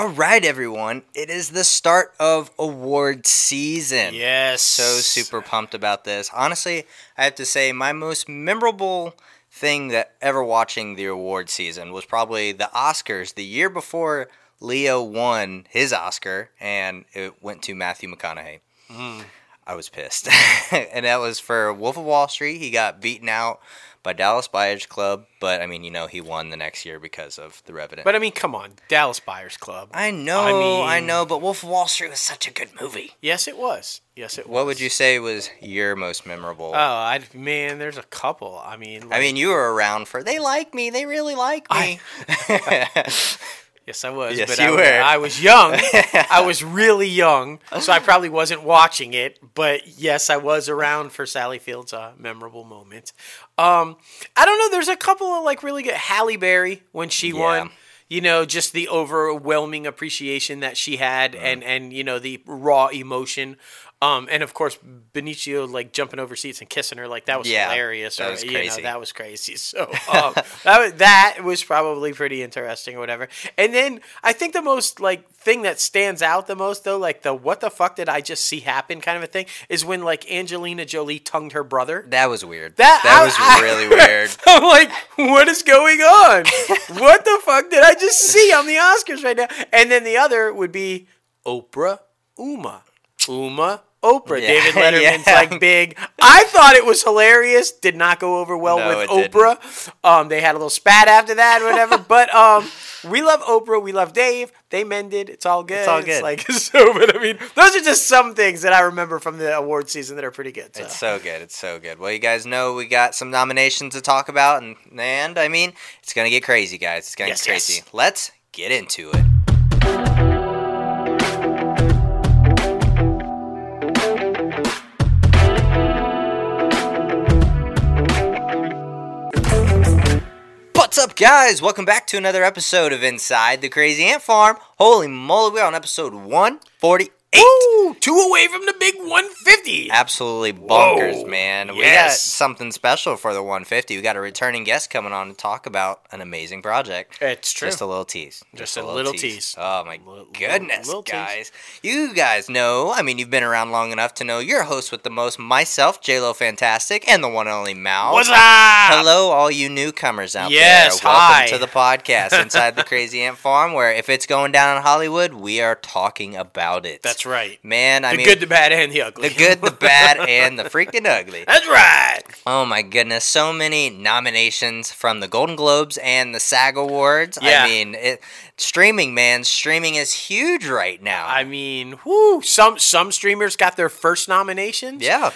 All right, everyone. It is the start of award season. Yes. So super pumped about this. Honestly, I have to say my most memorable thing that ever watching the award season was probably the Oscars the year before Leo won his Oscar and it went to Matthew McConaughey. Mm. I was pissed. and that was for Wolf of Wall Street. He got beaten out by Dallas Buyers Club, but I mean, you know, he won the next year because of The Revenant. But I mean, come on, Dallas Buyers Club. I know, I, mean- know, but Wolf of Wall Street was such a good movie. Yes, it was. Yes, it was. What would you say was your most memorable? Oh, I man, there's a couple. I mean, I mean, you were around for. They like me. They really like me. yes, I was. Yes, but you I, were. I was young. I was really young, so I probably wasn't watching it. But yes, I was around for Sally Field's uh, memorable moment. Um, I don't know. There's a couple of like really good Halle Berry when she Yeah. won. You know, just the overwhelming appreciation that she had, and and you know the raw emotion. Um, and of course, Benicio like jumping over seats and kissing her, like that was Yeah, hilarious. that or, was You crazy. know, that was crazy. So um, that was, that was probably pretty interesting or whatever. And then I think the most like thing that stands out the most though, like the what the fuck did I just see happen kind of a thing, is when like Angelina Jolie tongued her brother. that was weird. That- that I- was I- really weird. I'm like, what is going on? what the fuck did I just see on the Oscars right now? And then the other would be Oprah Uma. Uma Oprah. Yeah, David Letterman's yeah. like big. I thought it was hilarious. Did not go over well No, with. Oprah. Um, they had a little spat after that, whatever. but um, we love Oprah. We love Dave. They mended. It's all good. It's all good. like so. But I mean, those are just some things that I remember from the award season that are pretty good. So. It's so good. It's so good. Well, you guys know we got some nominations to talk about, and and I mean, it's gonna get crazy, guys. It's gonna Yes, get crazy. yes. Let's get into it. What's up, guys? Welcome back to another episode of Inside the Crazy Ant Farm. Holy moly, we're on episode 148. Ooh, two away from the big 150. Absolutely bonkers, Whoa, man. We got something special for the 150. We got a returning guest coming on to talk about an amazing project. It's true. Just a little tease. Just a little tease. Oh my Little- goodness, little tease. guys! You guys know. I mean, you've been around long enough to know you're a host with the most. Myself, J Lo, Fantastic, and the one and only Mal. What's up? Hello, all you newcomers out Yes, there. Welcome hi. to the podcast Inside the Crazy Ant Farm, where if it's going down in Hollywood, we are talking about it. That's right. man. I the mean, good, the bad, and the ugly. the good, the bad, and the freaking ugly. That's right. Oh my goodness, so many nominations from the Golden Globes and the SAG Awards. Yeah. I mean, it, streaming, man, streaming is huge right now. I mean, whoo, some some streamers got their first nominations. yeah,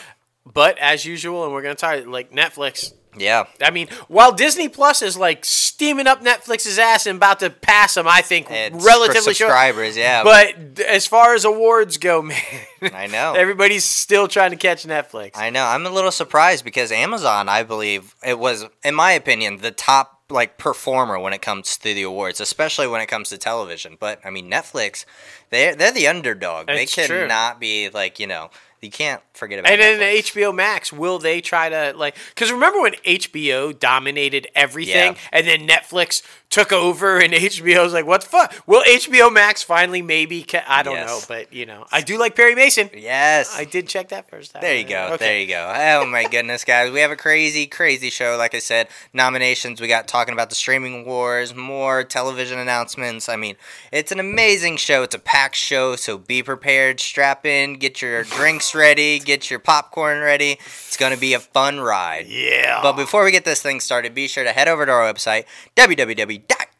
But as usual, and we're gonna talk like Netflix. Yeah. I mean, while Disney Plus is like steaming up Netflix's ass and about to pass them, I think It's relatively short. subscribers, yeah. But as far as awards go, man, I know. everybody's still trying to catch Netflix. I know. I'm a little surprised because Amazon, I believe, it was, in my opinion, the top like performer when it comes to the awards, especially when it comes to television. But I mean, Netflix, they're they're the underdog. It's they true. cannot be like you know. You can't forget about. And then Netflix. HBO Max, will they try to like? Because remember when HBO dominated everything, Yeah. and then Netflix took over, and HBO was like, "What the fuck?" Will HBO Max finally maybe? Ca- I don't Yes. know, but you know, I do like Perry Mason. Yes. I did check that first time. There you go. Okay. There you go. Oh my goodness, guys. We have a crazy, crazy show. Like I said, nominations. We got talking about the streaming wars, more television announcements. I mean, it's an amazing show. It's a packed show, so be prepared. Strap in, get your drinks ready, get your popcorn ready. It's going to be a fun ride. Yeah. But before we get this thing started, be sure to head over to our website,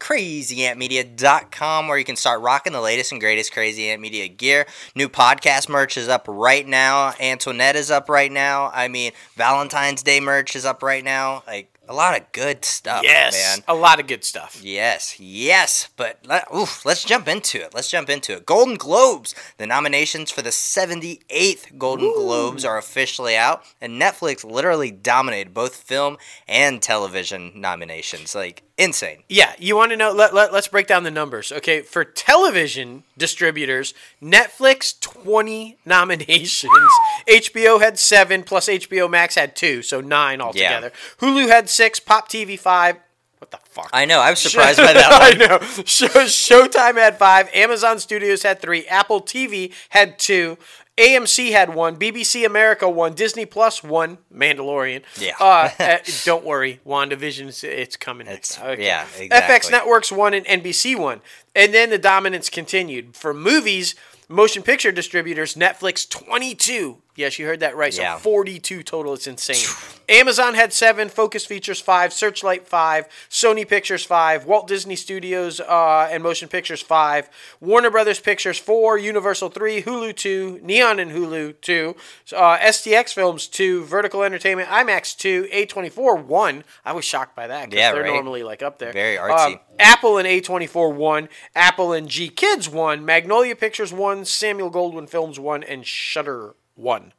www.crazyantmedia.com, where you can start rocking the latest and greatest Crazy Ant Media gear. New podcast merch is up right now. Antoinette is up right now. I mean, Valentine's Day merch is up right now. Like, a lot of good stuff, yes, man. a lot of good stuff. Yes, yes, but let, oof, let's jump into it. Let's jump into it. Golden Globes. The nominations for the 78th Golden Globes are officially out, and Netflix literally dominated both film and television nominations. Like, insane. Yeah, you want to know? Let, let, let's break down the numbers. Okay, for television distributors, Netflix, 20 nominations. HBO had seven, plus HBO Max had two, so nine altogether. Hulu had six, Pop TV five, What the fuck? I know. I was surprised by that one. I know. Show, Showtime had five. Amazon Studios had three. Apple TV had two. AMC had one. BBC America one. Disney Plus one. Mandalorian. Yeah. Uh, uh, don't worry. WandaVision, it's, it's coming next. It's- yeah, FX. Networks one and NBC one. And then the dominance continued. For movies, motion picture distributors, Netflix 22. Yes, you heard that right. So Yeah. 42 total. It's insane. Amazon had seven, Focus Features five, Searchlight five, Sony Pictures five, Walt Disney Studios uh, and Motion Pictures five, Warner Brothers Pictures four, Universal three, Hulu two, Neon and Hulu two, uh, STX Films two, Vertical Entertainment IMAX two, A24 one. I was shocked by that because Yeah, they're right. normally like up there. Very artsy. Um, Apple and A24 one, Apple and GKIDS one, Magnolia Pictures one, Samuel Goldwyn Films one, and Shudder one.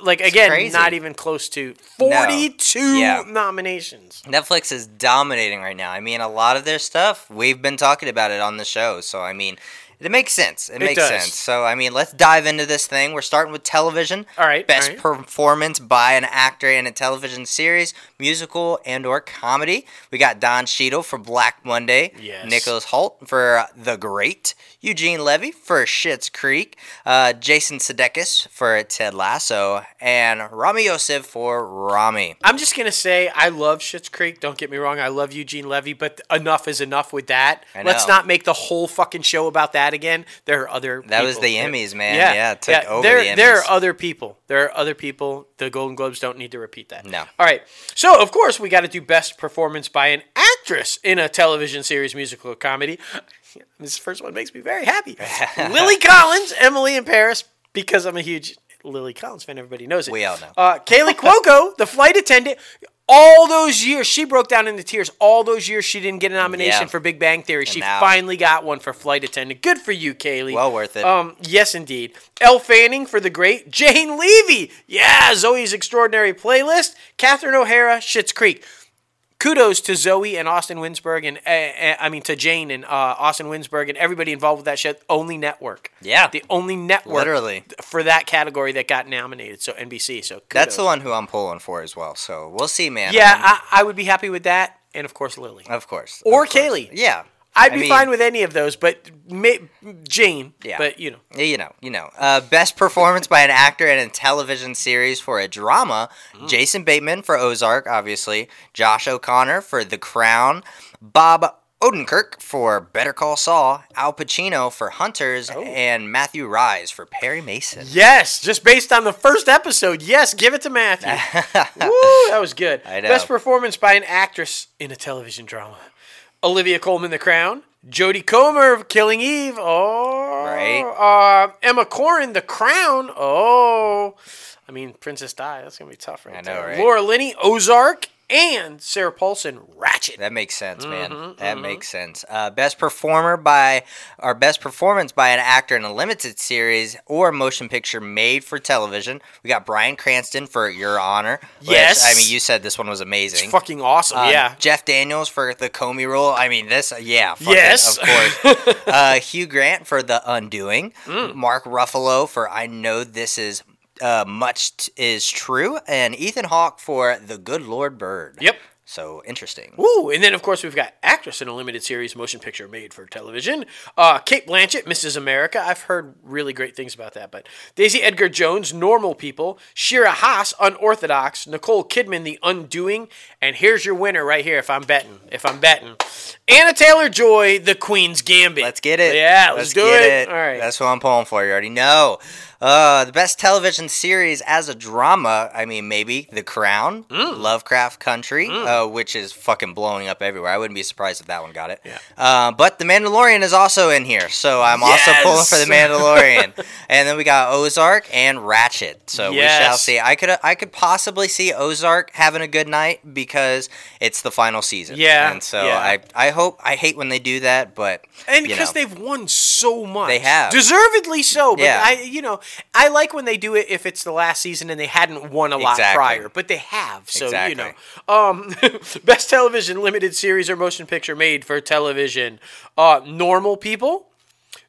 Like again, not even close to forty-two Yeah. nominations. Netflix is dominating right now. I mean, a lot of their stuff, we've been talking about it on the show. So, I mean, it makes sense. It, makes does. sense. So, I mean, let's dive into this thing. We're starting with television. All right, Best all right. performance by an actor in a television series, musical, and or comedy. We got Don Cheadle for Black Monday. Yes. Nicholas Hoult for The Great. Eugene Levy for Schitt's Creek. Uh, Jason Sudeikis for Ted Lasso. And Ramy Youssef for Ramy. I'm just gonna say I love Schitt's Creek. Don't get me wrong, I love Eugene Levy, but enough is enough with that. I Let's not make the whole fucking show about that again. There are other. That was the Emmys, man. Yeah, it took over there, the There are other people. There are other people. The Golden Globes don't need to repeat that. No. All right. So of course we got to do best performance by an actress in a television series, musical, or comedy. This first one makes me very happy. Lily Collins, Emily in Paris, because I'm a huge Lily Collins fan. Everybody knows it. We all know. Uh, Kaley Cuoco, the flight attendant. All those years, she broke down into tears. All those years, she didn't get a nomination Yeah. for Big Bang Theory. she now- finally got one for flight attendant. Good for you, Kaley. Well worth it. Um, yes, indeed. Elle Fanning for the great. Jane Levy. Yeah, Zoey's Extraordinary Playlist. Catherine O'Hara, Schitt's Creek. Kudos to Zoe and Austin Winsberg and uh, I mean to Jane and uh, Austin Winsberg and everybody involved with that show. Only network. Yeah. the only network Literally. for that category that got nominated. So NBC. So kudos. That's the one who I'm pulling for as well. So we'll see, man. Yeah, Um, I, I would be happy with that, and of course Lily. of course. Or of course. Kaley. Yeah. I'd I be mean, fine with any of those, but Jane. Yeah. But you know. You know, you know. Uh, best performance by an actor in a television series for a drama: Mm. Jason Bateman for Ozark, obviously. Josh O'Connor for The Crown. Bob Odenkirk for Better Call Saul. Al Pacino for Hunters, Oh. and Matthew Rhys for Perry Mason. Yes, just based on the first episode. Yes, give it to Matthew. Woo, that was good. I know. Best performance by an actress in a television drama. Olivia Colman, The Crown. Jodie Comer, of Killing Eve. Oh, Right. Uh, Emma Corrin, The Crown. Oh, I mean Princess Di. That's gonna be tough, right I know, there. right? Laura Linney, Ozark, and Sarah Paulson, Ratched. That makes sense, man. Mm-hmm, that makes sense. Uh, best performer by, or best performance by an actor in a limited series or motion picture made for television. We got Bryan Cranston for Your Honor. which, Yes. I mean, you said this one was amazing. Fucking awesome. Um, yeah. Jeff Daniels for the Comey role. I mean, this, yeah, fucking, Yes. of course. uh, Hugh Grant for The Undoing. Mm. Mark Ruffalo for I Know This Is uh, Much T- Is True. And Ethan Hawke for The Good Lord Bird. Yep. So interesting. Woo! And then, of course, we've got actress in a limited series motion picture made for television. Uh, Cate Blanchett, Mrs. America. I've heard really great things about that. But Daisy Edgar Jones, Normal People. Shira Haas, Unorthodox. Nicole Kidman, The Undoing. And here's your winner right here. If I'm betting, if I'm betting, Anna Taylor Joy, The Queen's Gambit. Let's get it. Yeah, let's, do get it. All right. That's what I'm pulling for. You already know. Uh, the best television series as a drama. I mean, maybe The Crown, Mm. Lovecraft Country, uh, which is fucking blowing up everywhere. I wouldn't be surprised if that one got it. Yeah. Uh, but The Mandalorian is also in here, so I'm also pulling for The Mandalorian. and then we got Ozark and Ratched. So we shall see. I could I could possibly see Ozark having a good night because it's the final season. Yeah, And so yeah. I I hope I hate when they do that, but and because they've won so much, They have. deservedly so. But Yeah. I, you know, I like when they do it if it's the last season and they hadn't won a lot Exactly. prior, but they have. So you know, um, best television limited series or motion picture made for television. Uh, Normal People,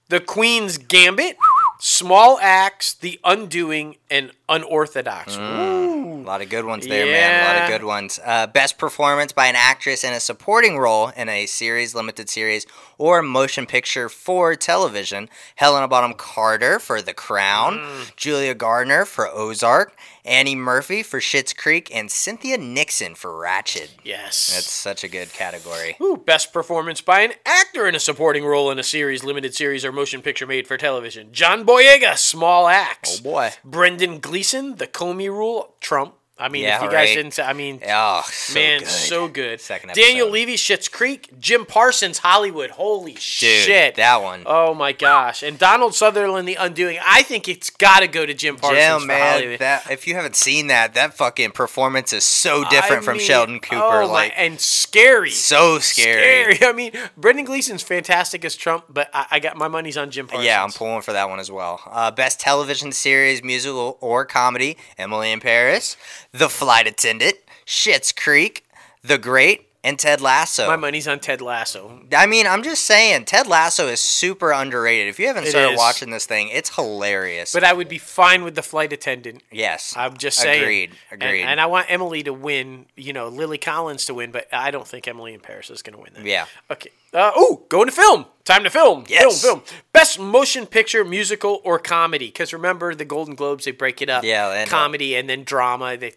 The Queen's Gambit, Small Axe, The Undoing, and Unorthodox. A lot of good ones there, man. A lot of good ones. Uh, best performance by an actress in a supporting role in a series, limited series, or motion picture for television. Helena Bonham Carter for The Crown, Mm. Julia Garner for Ozark, Annie Murphy for Schitt's Creek, and Cynthia Nixon for Ratched. Yes. That's such a good category. Ooh, best performance by an actor in a supporting role in a series, limited series, or motion picture made for television. John Boyega, Small Axe. Oh boy. Brendan Gleeson, The Comey Rule, Trump. I mean, Yeah, if you guys didn't, say- I mean, Oh, so man, good. so good. Second episode. Daniel. Levy, Schitt's Creek. Jim Parsons, Hollywood. Holy Dude, shit. that one. Oh my gosh! And Donald Sutherland, The Undoing. I think it's got to go to Jim Parsons for man, Hollywood. that if you haven't seen that, that fucking performance is so different I from mean, Sheldon Cooper. oh my- like and scary. so scary. Scary. I mean, Brendan Gleeson's fantastic as Trump, but I, I got my money's on Jim Parsons. Yeah, I'm pulling for that one as well. Uh, best television series, musical or comedy: Emily in Paris, The Flight Attendant, Schitt's Creek, The Great, and Ted Lasso. My money's on Ted Lasso. I mean, I'm just saying, Ted Lasso is super underrated. If you haven't It started is. watching this thing, it's hilarious. But I would be fine with the flight attendant. yes, I'm just saying. Agreed. And- Agreed. And, I want Emily to win, you know, Lily Collins to win, but I don't think Emily in Paris is going to win that. yeah. Okay. Uh, oh, going to film. Time to film. Yes. Film, film. Best motion picture, musical, or comedy. Because remember, the Golden Globes, they break it up. Yeah, uh, Comedy and then drama. They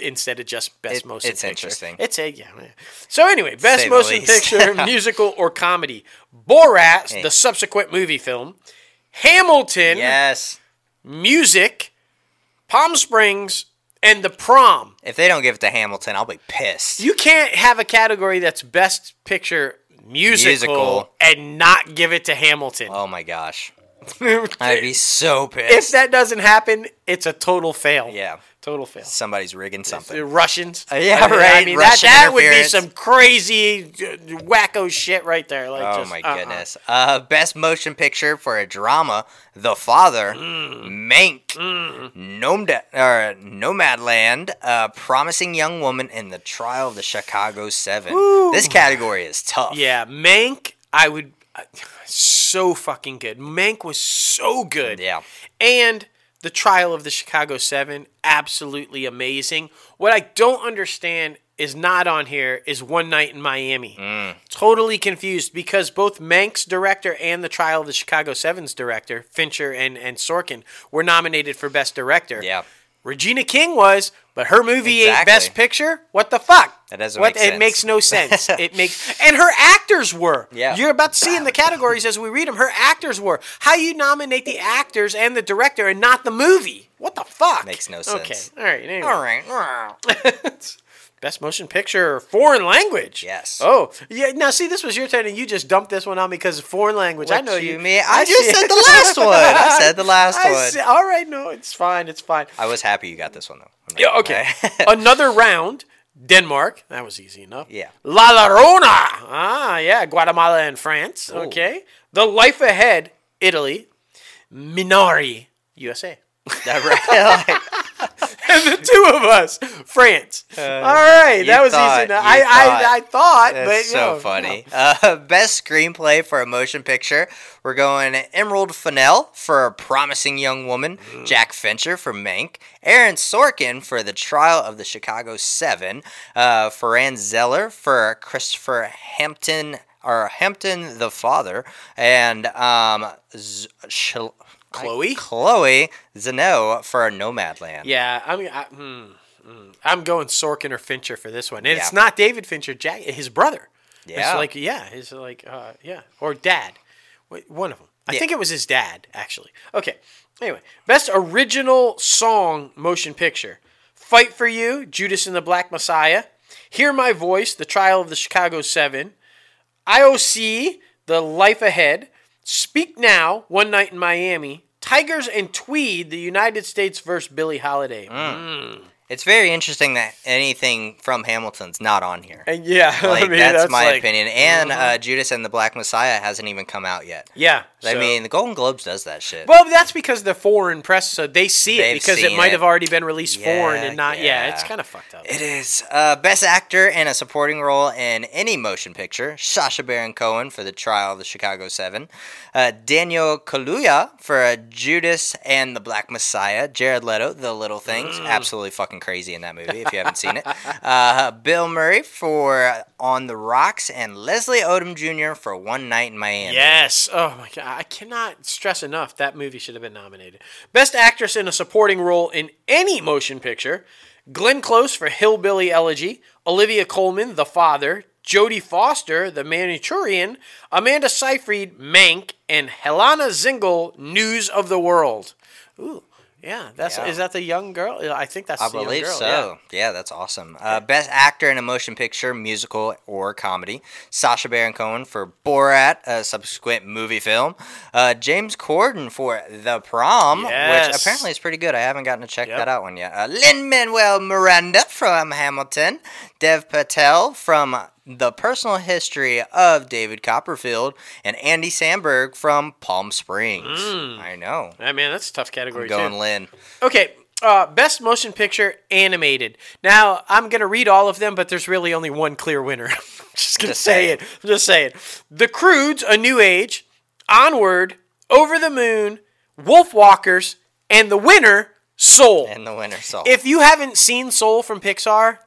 instead of just best It- motion it's picture. interesting. It's a, yeah. So anyway, best Say motion picture, musical, or comedy. Borat, Hey. the subsequent movie film. Hamilton, Yes. music, Palm Springs, and the prom. If they don't give it to Hamilton, I'll be pissed. You can't have a category that's best picture musical, Musical. and not give it to Hamilton. oh my gosh, I'd be so pissed. if that doesn't happen, it's a total fail. yeah, Total fail. somebody's rigging The something. Russians. yeah, I mean, I mean, Russian that, that would be some crazy uh, wacko shit right there. Like, Oh just, my uh-uh. goodness. Uh, best motion picture for a drama: The Father, Mm. Mank, Nomad or Nomadland, uh, Promising Young Woman, and The Trial of the Chicago Seven. This category is tough. Yeah, Mank, I would. Uh, so fucking good. Mank was so good. Yeah. And the trial of the Chicago Seven, absolutely amazing. What I don't understand is not on here is One Night in Miami. Mm. Totally confused because both Mank's director and the trial of the Chicago Seven's director, Fincher and, and Sorkin, were nominated for Best Director. Yeah. Regina King was, but her movie ain't Best Picture. What the fuck? That doesn't what, make It makes no sense. it makes, and her actors were. Yeah. You're about to see in the categories as we read them. Her actors were. How you nominate the actors and the director and not the movie? What the fuck? Makes no sense. Okay. sense. All right. Anyway. All right. Best motion picture, foreign language. Yes. Oh, yeah. Now, see, this was your turn, and you just dumped this one on me because foreign language. I know you you. mean? I just said the last one. I said the last I one. all right, no, it's fine. It's fine. I was happy you got this one though. Yeah, okay. Another round. Denmark. That was easy enough. Yeah. La Llorona. Ah, yeah. Guatemala and France. Oh. Okay. The Life Ahead. Italy. Minari. USA. That right? the two of us, France. All right, that was thought- easy enough. I, thought. I, I thought, That's but so no, funny. Uh, best screenplay for a motion picture. We're going Emerald Fennell for A Promising Young Woman, Mm. Jack Fincher for Mank, Aaron Sorkin for The Trial of the Chicago Seven, uh, Ferran Zeller for Christopher Hampton or Hampton the Father, and um, Z- Shil- Chloe? Chloe Zeno for Nomadland. Yeah, I mean, I, hmm, hmm. I'm going Sorkin or Fincher for this one, and it's not David Fincher, Jack, his brother. Yeah. it's like yeah, his like uh, yeah, or dad, Wait, one of them. I Yeah. think it was his dad actually. Okay, anyway, best original song motion picture: "Fight for You," Judas and the Black Messiah, "Hear My Voice," The Trial of the Chicago Seven, Io sì, The Life Ahead, Speak Now, One Night in Miami, Tigress and Tweed, The United States versus Billie Holiday. Mm. It's very interesting that anything from Hamilton's not on here. And yeah, Like, I mean, that's, my like- opinion. And uh, Judas and the Black Messiah hasn't even come out yet. Yeah, I mean, the Golden Globes does that shit. well, that's because the foreign press, so they see it They've because it might it. have already been released foreign and not. Yeah, yeah. it's kind of fucked up. It is. Uh, best actor in a supporting role in any motion picture Sacha Baron Cohen for The Trial of the Chicago Seven. Uh, Daniel Kaluuya for uh, Judas and the Black Messiah. Jared Leto, The Little Things. Absolutely fucking crazy in that movie if you haven't seen it. Uh, Bill Murray for On the Rocks. And Leslie Odom Jr. for One Night in Miami. Yes. Oh my god, I cannot stress enough that movie should have been nominated. Best actress in a supporting role in any motion picture: Glenn Close for Hillbilly Elegy, Olivia Colman, The Father, Jodie Foster, The Manchurian, Amanda Seyfried, Mank, and Helena Zengel, News of the World. Ooh. Yeah, that's Yeah. is that the young girl? I think that's I the young believe girl, so. Yeah. that's awesome. Uh, best actor in a motion picture, musical, or comedy. Sacha Baron Cohen for Borat, a subsequent movie film. Uh, James Corden for The Prom, which apparently is pretty good. I haven't gotten to check Yep. that out one yet. Uh, Lin Manuel Miranda from Hamilton. Dev Patel from The Personal History of David Copperfield. And Andy Samberg from Palm Springs. I know. Yeah. man, that's a tough category Going too. Lin. Okay, uh, best motion picture animated. Now I'm gonna read all of them, but there's really only one clear winner. I'm just gonna Just say it. I'm just saying. The Croods: A New Age, Onward, Over the Moon, Wolf Walkers, and the winner, Soul. And the winner, Soul. If you haven't seen Soul from Pixar,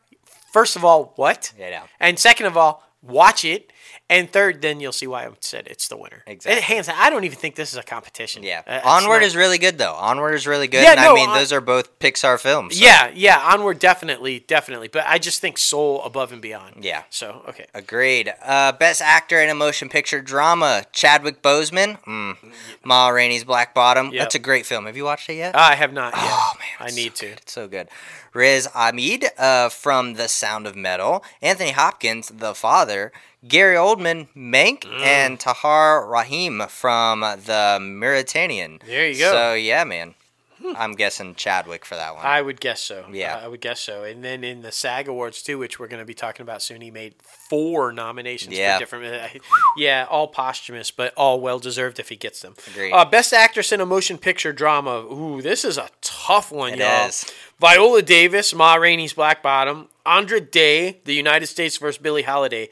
first of all, what? Yeah. And second of all, watch it. And third, then you'll see why I said it's the winner. Exactly. And hands, I don't even think this is a competition. Yeah, Uh, Onward not- is really good though. Onward is really good. Yeah, and I mean On- those are both Pixar films. so- Yeah, yeah, onward definitely, definitely. But I just think Soul above and beyond. Yeah. So okay. Agreed. Uh, best actor in a motion picture drama: Chadwick Boseman. Mm. Ma Rainey's Black Bottom. Yep. That's a great film. Have you watched it yet? I have not yet. Oh man, I need so to. so good. Riz Ahmed uh, from The Sound of Metal. Anthony Hopkins, The Father. Gary Oldman, Mank, Mm. and Tahar Rahim from The Mauritanian. There you go. So yeah, man. I'm guessing Chadwick for that one. I would guess so. Yeah. I would guess so. And then in the SAG Awards too, which we're going to be talking about soon, he made four nominations Yeah. for different. Yeah, all posthumous, but all well deserved if he gets them. Agreed. Uh, best actress in a motion picture drama. Ooh, this is a tough one, It y'all. is. Viola Davis, Ma Rainey's Black Bottom. Andra Day, The United States versus Billie Holiday.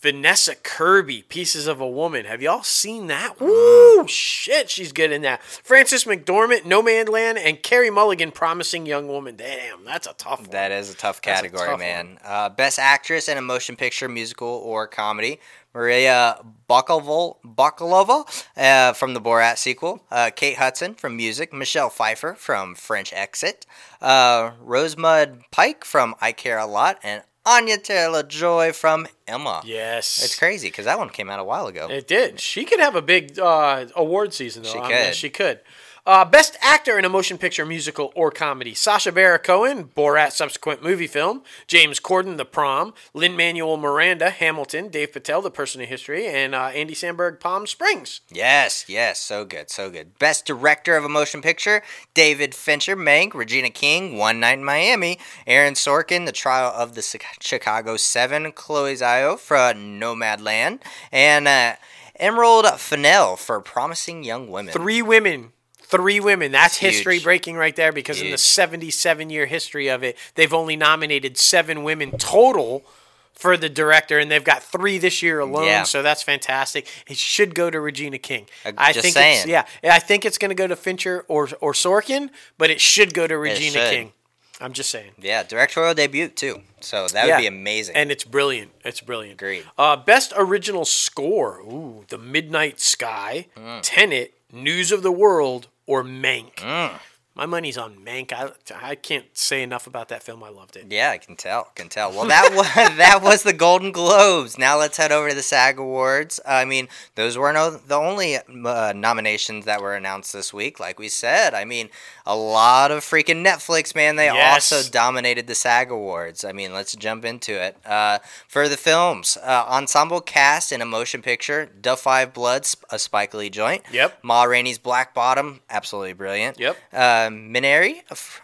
Vanessa Kirby, Pieces of a Woman. Have y'all seen that? Woo, shit, she's good in that. Frances McDormand, Nomadland, and Carey Mulligan, Promising Young Woman. Damn, that's a tough one. That is a tough That's a category, tough man. Uh, best actress in a motion picture, musical, or comedy: Maria Bakalova, Bakalova uh, from the Borat sequel, uh, Kate Hudson from music, Michelle Pfeiffer from French Exit, uh, Rosamund Pike from I Care a Lot, and Anya Taylor Joy from Emma. Yes. It's crazy because that one came out a while ago. It did. She could have a big uh, award season, though. She I mean, could. she could. Uh, best actor in a motion picture, musical, or comedy: Sacha Baron Cohen, Borat subsequent movie film; James Corden, The Prom; Lin Manuel Miranda, Hamilton; Dave Patel, The Person in History; and uh, Andy Samberg, Palm Springs. Yes, yes, so good, so good. Best director of a motion picture: David Fincher, Mank, Regina King, One Night in Miami, Aaron Sorkin, The Trial of the Chicago Seven, Chloe Zhao for Nomadland, and uh, Emerald Fennell for Promising Young Women. Three women. Three women. That's Huge. history breaking right there because in the 77 year history of it, they've only nominated seven women total for the director, and they've got three this year alone. Yeah. So that's fantastic. It should go to Regina King. Uh, I just think saying. it's yeah. I think it's going to go to Fincher or or Sorkin, but it should go to Regina. King. I'm just saying. Yeah, directorial debut too. So that Yeah. would be amazing. And it's brilliant. It's brilliant. Agreed. Uh, best original score. Ooh, The Midnight Sky, Mm. Tenet, News of the World, or Mank. Mm. My money's on Mank. I, I can't say enough about that film. I loved it. Yeah, I can tell. Can tell. Well, that was that was the Golden Globes. Now let's head over to the SAG Awards. I mean, those were no the only uh, nominations that were announced this week. Like we said, I mean, a lot of freaking Netflix, man. They Yes. also dominated the SAG Awards. I mean, let's jump into it. Uh, for the films, uh, ensemble cast in a motion picture: Da Five Bloods, a Spike Lee joint. Yep. Ma Rainey's Black Bottom, absolutely brilliant. Yep. Uh, Minari,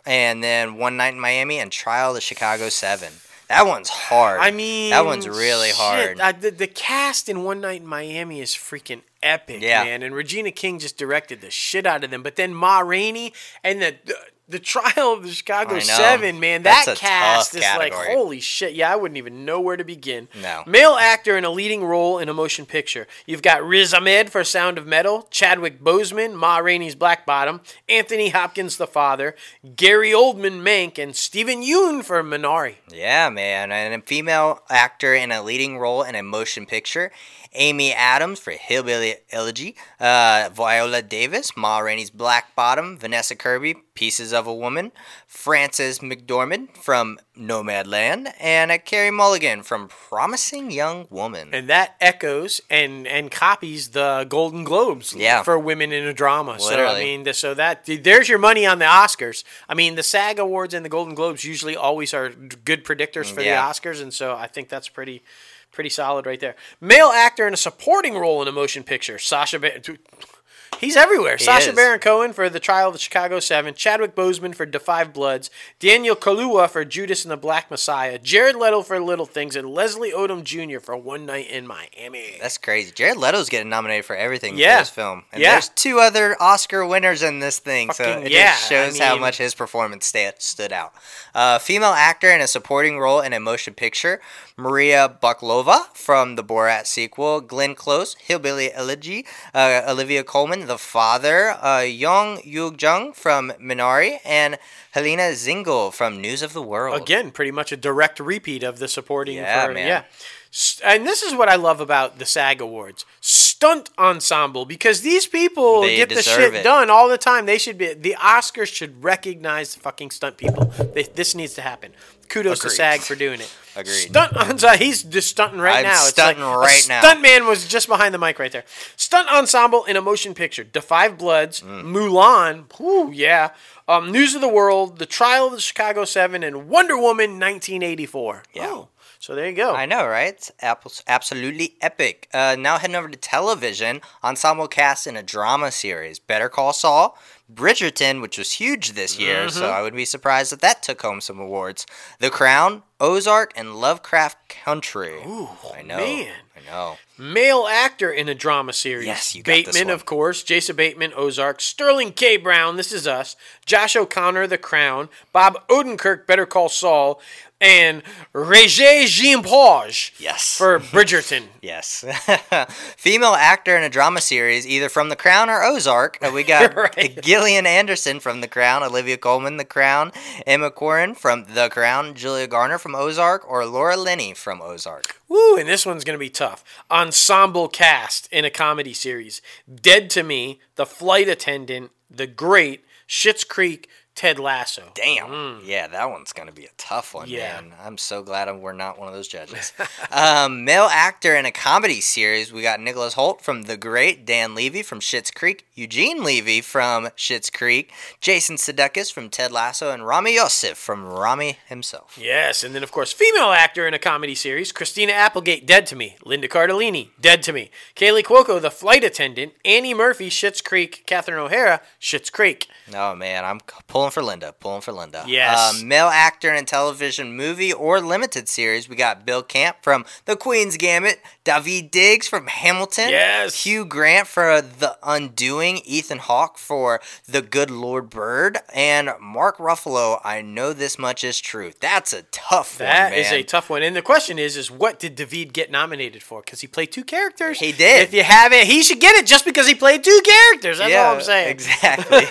and then One Night in Miami, and Trial of the Chicago Seven. That one's hard. I mean, that one's really shit, hard. I, the, the cast in One Night in Miami is freaking epic, Yeah. man. And Regina King just directed the shit out of them. But then Ma Rainey and the the, trial of the Chicago Seven, man, That's that cast is like holy shit. Yeah, I wouldn't even know where to begin. No. Male actor in a leading role in a motion picture. You've got Riz Ahmed for Sound of Metal, Chadwick Boseman, Ma Rainey's Black Bottom, Anthony Hopkins the father, Gary Oldman Mank, and Stephen Yeun for Minari. Yeah, man. And a female actor in a leading role in a motion picture. Amy Adams for Hillbilly Elegy. Uh, Viola Davis, Ma Rainey's Black Bottom. Vanessa Kirby, Pieces of a Woman. Frances McDormand from Nomadland. And uh, Carey Mulligan from Promising Young Woman. And that echoes and and copies the Golden Globes Yeah. for women in a drama. So I mean, so that there's your money on the Oscars. I mean, the SAG Awards and the Golden Globes usually always are good predictors for Yeah. the Oscars, and so I think that's pretty pretty solid right there. Male actor in a supporting role in a motion picture, Sacha. Ba- He's everywhere. Sacha is. Baron Cohen for The Trial of the Chicago Seven, Chadwick Boseman for Da Five Bloods, Daniel Kaluuya for Judas and the Black Messiah, Jared Leto for Little Things, and Leslie Odom Jr. for One Night in Miami. That's crazy. Jared Leto's getting nominated for everything Yeah. for this film. And Yeah. there's two other Oscar winners in this thing, so it yeah, just shows I how much his performance sta- stood out. Uh, female actor in a supporting role in a motion picture, Maria Bakalova from the Borat sequel, Glenn Close, Hillbilly Elegy, uh, Olivia Colman, The Father, uh, Youn Yuh-jung from Minari, and Helena Zengel from News of the World. Again, pretty much a direct repeat of the supporting. Yeah, for, man. Yeah. And this is what I love about the SAG Awards stunt ensemble because these people They get the shit it. done all the time. They should be the Oscars should recognize the fucking stunt people. They, this needs to happen. Kudos to SAG for doing it. Agreed. Stunt ensemble. He's just stunting right I'm now. stunting a right now. Stunt man was just behind the mic right there. Stunt ensemble in a motion picture. The Five Bloods, Mm. Mulan. Whew, yeah. Um, News of the World, The Trial of the Chicago Seven, and Wonder Woman 1984. Yeah. Oh, so there you go. I know, right? Absolutely epic. Uh, now heading over to television, ensemble cast in a drama series. Better Call Saul, Bridgerton, which was huge this year, so Mm-hmm. I would be surprised if that took home some awards. The Crown, Ozark, and Lovecraft Country. Ooh, I know. man. I know. Male actor in a drama series. Yes, you got this Bateman, of course. Jason Bateman, Ozark. Sterling K. Brown, This Is Us. Josh O'Connor, The Crown. Bob Odenkirk, Better Call Saul. And Regé Jean-Page Yes. for Bridgerton. Yes. Female actor in a drama series, either from The Crown or Ozark. Uh, we got Right. Gillian Anderson from The Crown, Olivia Colman, The Crown, Emma Corrin from The Crown, Julia Garner from Ozark, or Laura Linney from Ozark. Woo, and this one's going to be tough. Ensemble cast in a comedy series. Dead to Me, The Flight Attendant, The Great, Schitt's Creek, Ted Lasso. Damn. Yeah, that one's going to be a tough one, Mm. Yeah. man. I'm so glad we're not one of those judges. um, male actor in a comedy series, we got Nicholas Hoult from The Great, Dan Levy from Schitt's Creek, Eugene Levy from Schitt's Creek, Jason Sudeikis from Ted Lasso, and Ramy Youssef from Ramy himself. Yes, and then of course, female actor in a comedy series, Christina Applegate, Dead to Me, Linda Cardellini, Dead to Me, Kaley Cuoco, The Flight Attendant, Annie Murphy, Schitt's Creek, Catherine O'Hara, Schitt's Creek. Oh man, I'm c- pulling for Linda, pulling for Linda. Yes. Um, male actor in a television movie or limited series, we got Bill Camp from The Queen's Gambit, Daveed Diggs from Hamilton, Yes. Hugh Grant for The Undoing, Ethan Hawke for The Good Lord Bird, and Mark Ruffalo. I know this much is true. That's a tough That one, is man. a tough one. And the question is, is what did David get nominated for? Because he played two characters. He did. If you have it, he should get it just because he played two characters. That's all I'm saying. Exactly.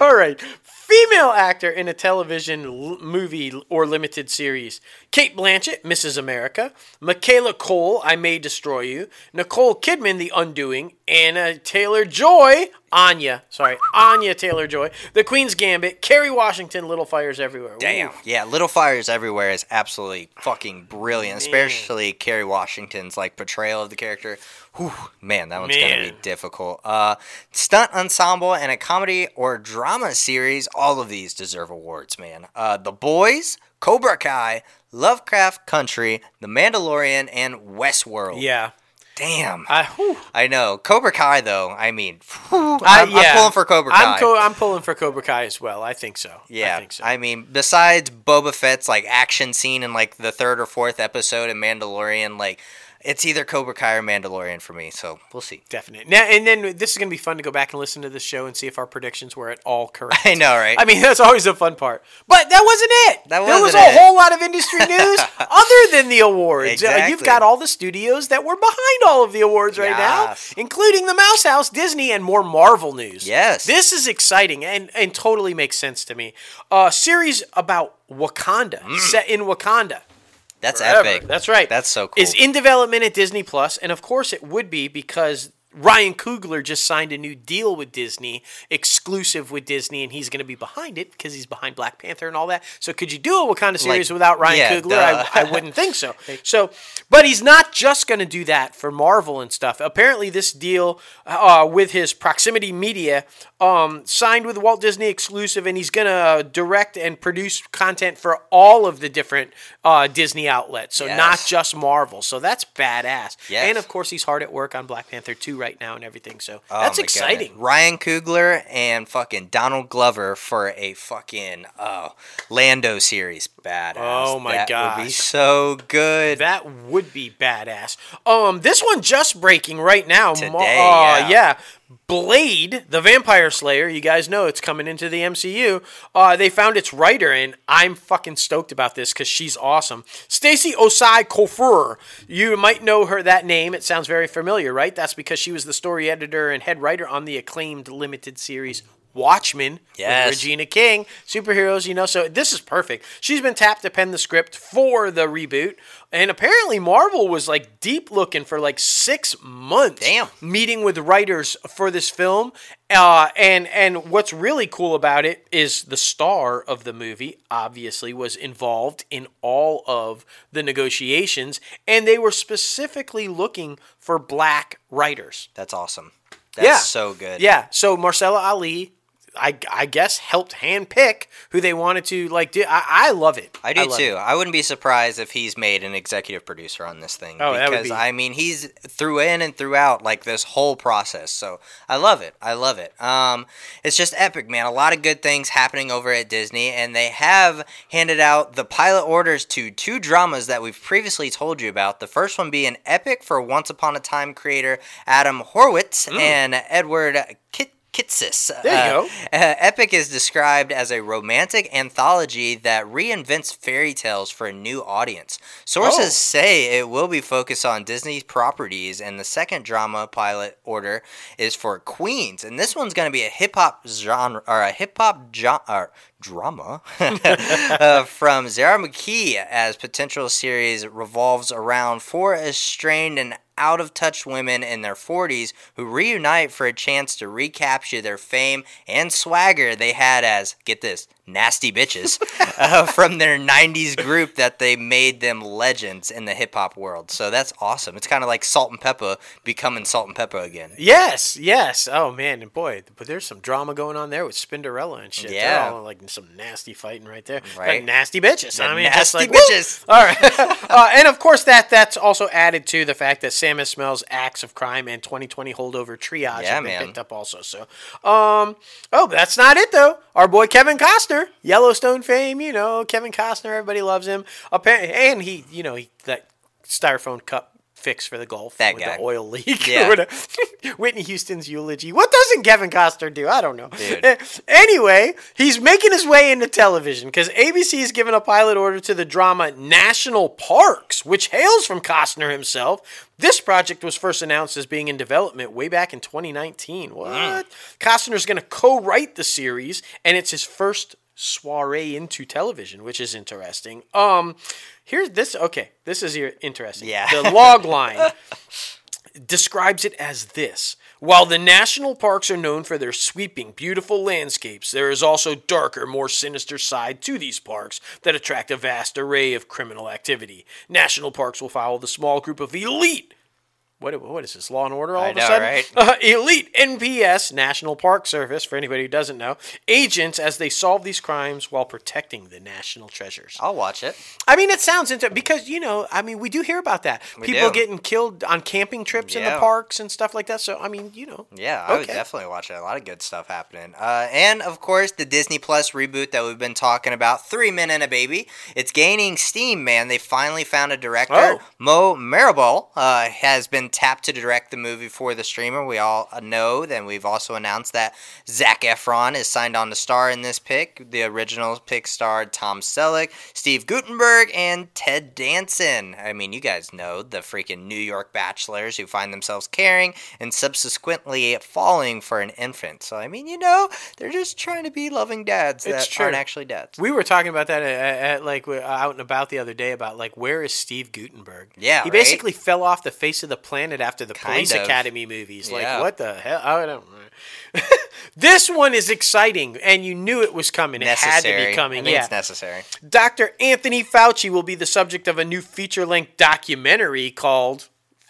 All right. Female actor in a television l- movie or limited series. Cate Blanchett, Mrs. America. Michaela Coel, I May Destroy You. Nicole Kidman, The Undoing. Anna Taylor Joy, Anya. Sorry, Anya Taylor Joy. The Queen's Gambit. Kerry Washington, Little Fires Everywhere. Damn. Ooh. Yeah, Little Fires Everywhere is absolutely fucking brilliant, especially Kerry Washington's like portrayal of the character. Whew, man, that one's gonna be difficult. Uh, stunt ensemble and a comedy or drama series, all of these deserve awards, man. Uh, the Boys, Cobra Kai, Lovecraft Country, The Mandalorian, and Westworld. Yeah. Damn. I, whew. I know. Cobra Kai, though, I mean, whew, I- I'm, I'm pulling for Cobra Kai. I'm, co- I'm pulling for Cobra Kai as well. I think so. Yeah, I think so. I mean, besides Boba Fett's like action scene in like the third or fourth episode in Mandalorian, like it's either Cobra Kai or Mandalorian for me. So we'll see. Definitely. Now, and then this is going to be fun to go back and listen to the show and see if our predictions were at all correct. I know, right? I mean, that's always a fun part. But that wasn't it. That there was wasn't a it. whole lot of industry news other than the awards. Uh, you've got all the studios that were behind all of the awards right Yes. now, including the Mouse House, Disney, and more Marvel news. Yes. This is exciting and, and totally makes sense to me. A series about Wakanda, set in Wakanda. That's Forever. epic. That's right. That's so cool. Is in development at Disney Plus, and of course it would be because Ryan Coogler just signed a new deal with Disney, exclusive with Disney, and he's going to be behind it because he's behind Black Panther and all that. So could you do a Wakanda series without Ryan yeah, Coogler? I. I wouldn't think so. So, but he's not just going to do that for Marvel and stuff. Apparently, this deal uh, with his Proximity Media um, signed with Walt Disney exclusive, and he's going to direct and produce content for all of the different uh, Disney outlets. So Yes. not just Marvel. So that's badass. Yes. And of course, he's hard at work on Black Panther 2 right now and everything. So Oh that's exciting. goodness. Ryan Coogler and fucking Donald Glover for a fucking uh, Lando series. Badass. Oh my that Would be so good. That would be badass. Um, this one just breaking right now. Today, uh, yeah. yeah. Blade, the Vampire Slayer. You guys know it's coming into the MCU. Uh, they found its writer, and I'm fucking stoked about this because she's awesome. Stacy Osei-Kuffour. You might know her that name. It sounds very familiar, right? That's because she was the story editor and head writer on the acclaimed limited series. Watchmen Yes. with Regina King, superheroes, you know. So this is perfect. She's been tapped to pen the script for the reboot, and apparently Marvel was like deep looking for like six months. Damn. meeting with writers for this film. Uh, and and what's really cool about it is the star of the movie obviously was involved in all of the negotiations, and they were specifically looking for black writers. That's awesome. That's Yeah. so good. Yeah. So Mahershala Ali, I, I guess helped handpick who they wanted to like do. I, I love it. I do love too. it. I wouldn't be surprised if he's made an executive producer on this thing. Oh, that would because be- I mean he's through in and throughout like this whole process. So I love it. I love it. Um, it's just epic, man. A lot of good things happening over at Disney, and they have handed out the pilot orders to two dramas that we've previously told you about. The first one being Epic for Once Upon a Time creator Adam Horowitz and Edward Kit. Kitsis. There you Uh, go. uh, Epic is described as a romantic anthology that reinvents fairy tales for a new audience. Sources Oh. say it will be focused on Disney's properties, and the second drama pilot order is for Queens. And this one's going to be a hip hop genre or a hip hop jo- drama uh, from Zahir McGhee, as potential series revolves around four estranged and out of touch women in their 40s who reunite for a chance to recapture their fame and swagger they had as, get this, nasty bitches uh, from their 90s group that they made them legends in the hip hop world. So that's awesome. It's kind of like Salt-N-Pepa becoming Salt-N-Pepa again. Yes, yes. Oh man, and boy, but there's some drama going on there with Spinderella and shit. Yeah. all, like some nasty fighting right there. Right. Like nasty bitches. The I mean, nasty like, woo! bitches. All right, uh, and of course that that's also added to the fact that Sam Esmail's Acts of Crime and 2020 Holdover Triage Yeah, have been man. picked up also. So, um, oh, that's not it though. Our boy Kevin Costner, Yellowstone fame. You know, Kevin Costner. Everybody loves him. Apparently, and he, you know, he that styrofoam cup fix for the golf That with guy. the oil leak. Yeah. Whitney Houston's eulogy. What doesn't Kevin Costner do? I don't know. Dude. Anyway, he's making his way into television because ABC has given a pilot order to the drama National Parks, which hails from Costner himself. This project was first announced as being in development way back in 2019. What? Mm. Costner's going to co-write the series, and it's his first soiree into television, which is interesting. Um, here's this. Okay, this is interesting. Yeah. The log line describes it as this. While the national parks are known for their sweeping, beautiful landscapes, there is also darker, more sinister side to these parks that attract a vast array of criminal activity. National parks will follow the small group of elite what what is this Law and Order? All I of know, a sudden, right? Uh, elite NPS National Park Service for anybody who doesn't know agents as they solve these crimes while protecting the national treasures. I'll watch it. I mean, it sounds interesting because you know, I mean, we do hear about that people do. getting killed on camping trips in the parks and stuff like that. So I mean, you know, Yeah, I would definitely watch it. A lot of good stuff happening. Uh, and of course, the Disney Plus reboot that we've been talking about, Three Men and a Baby. It's gaining steam, man. They finally found a director. Oh. Mo Marable uh, has been tapped to direct the movie for the streamer. We all know. Then we've also announced that Zac Efron is signed on to star in this pick. The original pick starred Tom Selleck, Steve Guttenberg, and Ted Danson. I mean, you guys know the freaking New York bachelors who find themselves caring and subsequently falling for an infant. So, I mean, you know, they're just trying to be loving dads It's that true. aren't actually dads. we were talking about that at, at like out and about the other day about like where is Steve Guttenberg? Yeah, he right? basically fell off the face of the planet after the Kind Police of. Academy movies. Like Yeah. what the hell? I don't. know. this one is exciting, and you knew it was coming. It had to necessary. be coming. I yeah, it's necessary. Dr. Anthony Fauci will be the subject of a new feature length documentary called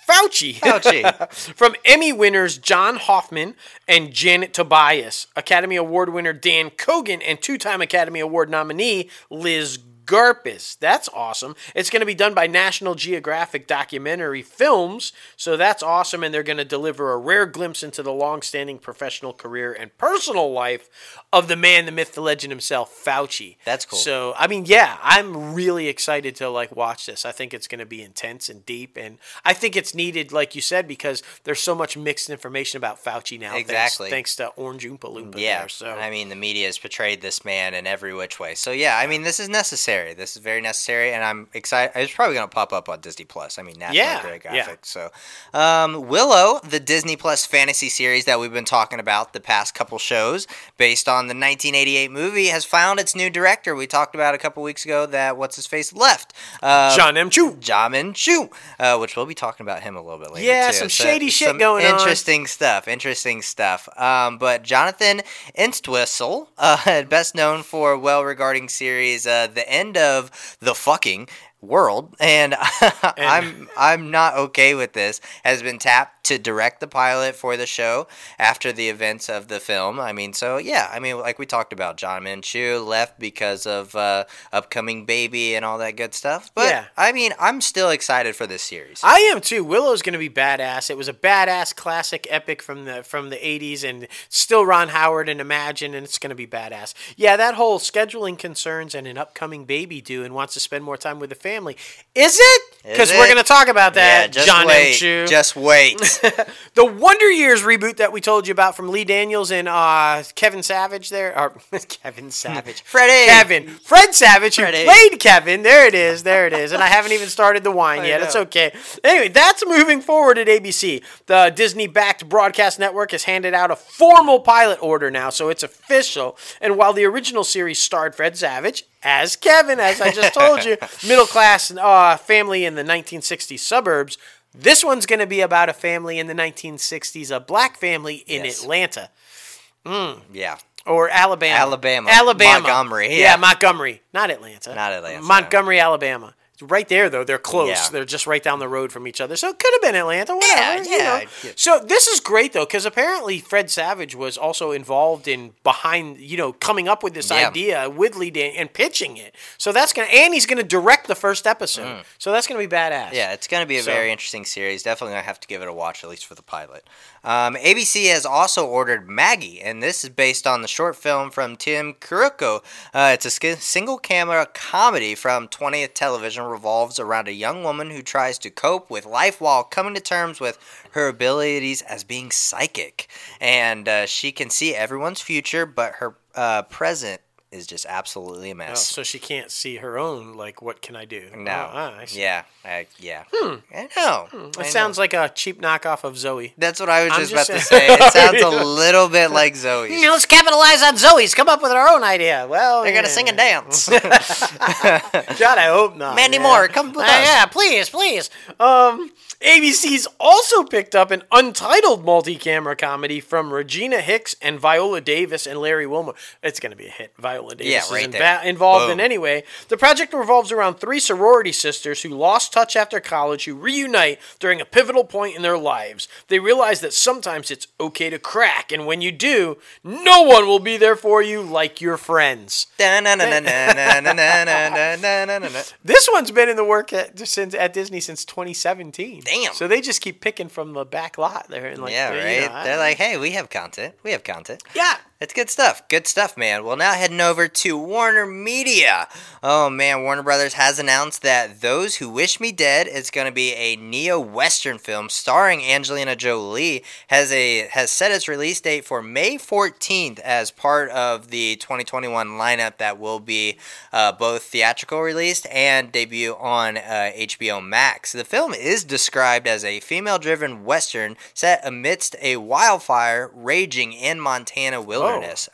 Fauci. Fauci. From Emmy winners John Hoffman and Janet Tobias, Academy Award winner Dan Cogan, and two time Academy Award nominee Liz Garpis. That's awesome. It's going to be done by National Geographic Documentary Films, so that's awesome. And they're going to deliver a rare glimpse into the long standing professional career and personal life of the man, the myth, the legend himself, Fauci. That's cool. So, I mean, yeah, I'm really excited to like watch this. I think it's going to be intense and deep, and I think it's needed, like you said, because there's so much mixed information about Fauci now. thanks- Exactly. Thanks, to Orange Oompa Loompa. Yeah, There, so I mean, the media has portrayed this man in every which way. So yeah, I mean, this is necessary. This is very necessary, and I'm excited. It's probably going to pop up on Disney Plus. I mean, National Yeah, Geographic. yeah. So, um, Willow, the Disney Plus fantasy series that we've been talking about the past couple shows, based on the 1988 movie, has found its new director. We talked about a couple weeks ago that what's his face left. Uh, John M. Chu. Jamin Chu, uh, which we'll be talking about him a little bit later. Yeah, too. some shady shit some going on. Interesting stuff. Interesting stuff. Um, but Jonathan Entwistle, uh, best known for well-regarding series uh, "The End of the Fucking World," and I'm I'm not okay with this. Has been tapped to direct the pilot for the show after the events of the film. I mean, so yeah, I mean, like we talked about, John M. Chu left because of uh, upcoming baby and all that good stuff. But Yeah. I mean, I'm still excited for this series. I am too. Willow's going to be badass. It was a badass classic epic from the from the 80s and still Ron Howard and Imagine and it's going to be badass. Yeah, that whole scheduling concerns and an upcoming baby due and wants to spend more time with the family. Is it? Because we're going to talk about yeah, that. just John wait. Chu. Just wait. the Wonder Years reboot that we told you about from Lee Daniels and uh, Kevin Savage there. Or Kevin Savage. Freddie. Kevin. Fred Savage, who played Kevin. There it is. There it is. And I haven't even started the wine yet. It's okay. Anyway, that's moving forward at ABC. The Disney backed broadcast network has handed out a formal pilot order now, so it's official. And while the original series starred Fred Savage, as Kevin, as I just told you, middle class uh, family in the 1960s suburbs. This one's going to be about a family in the 1960s, a black family in Yes. Atlanta yeah. or Alabama. Alabama. Alabama. Montgomery, Yeah. yeah. Montgomery. Not Atlanta. Not Atlanta. Montgomery, Alabama. Right there, though. They're close. Yeah. They're just right down the road from each other. So it could have been Atlanta. Whatever. Yeah, you know. yeah, yeah. So this is great, though, because apparently Fred Savage was also involved in behind, you know, coming up with this Yeah. idea with Lee Dan and pitching it. So that's going to, and he's going to direct the first episode. So that's going to be badass. Mm. Yeah, it's going to be a So- very interesting series. Definitely going to have to give it a watch, at least for the pilot. Um, ABC has also ordered Maggie, and this is based on the short film from Tim Curcio. Uh, it's a sk- single camera comedy from 20th Television, revolves around a young woman who tries to cope with life while coming to terms with her abilities as being psychic. And uh, she can see everyone's future, but her uh, present is just absolutely a Oh, mess. so she can't see her own, like, what can I do? No. Oh, ah, yeah. I, yeah. I know. It sounds like a cheap knockoff of Zoey. That's what I was just, just about to say. It sounds a little bit like Zoey's. You know, let's capitalize on Zoey's. Come up with our own idea. Well, They're gonna sing and dance. God, I hope not. Mandy yeah. Moore, come with Uh, us. Yeah, please, please. Um, ABC's also picked up an untitled multi-camera comedy from Regina Hicks and Viola Davis and Larry Wilmore. It's going to be a hit. Viola Davis Yeah, is right inva- there. involved in Boom. anyway. The project revolves around three sorority sisters who lost touch after college who reunite during a pivotal point in their lives. They realize that sometimes it's okay to crack, and when you do, no one will be there for you like your friends. this one's been in the work at, since at Disney since 2017. Damn. So they just keep picking from the back lot there and like Yeah, right. You know, They're like, "Hey, we have content. We have content." Yeah. It's good stuff. Good stuff, man. Well, now heading over to Warner Media. Oh man, Warner Brothers has announced that Those Who Wish Me Dead is going to be a neo-western film starring Angelina Jolie. Has a has set its release date for May 14th as part of the 2021 lineup that will be uh, both theatrical released and debut on uh, HBO Max. The film is described as a female-driven western set amidst a wildfire raging in Montana wilderness.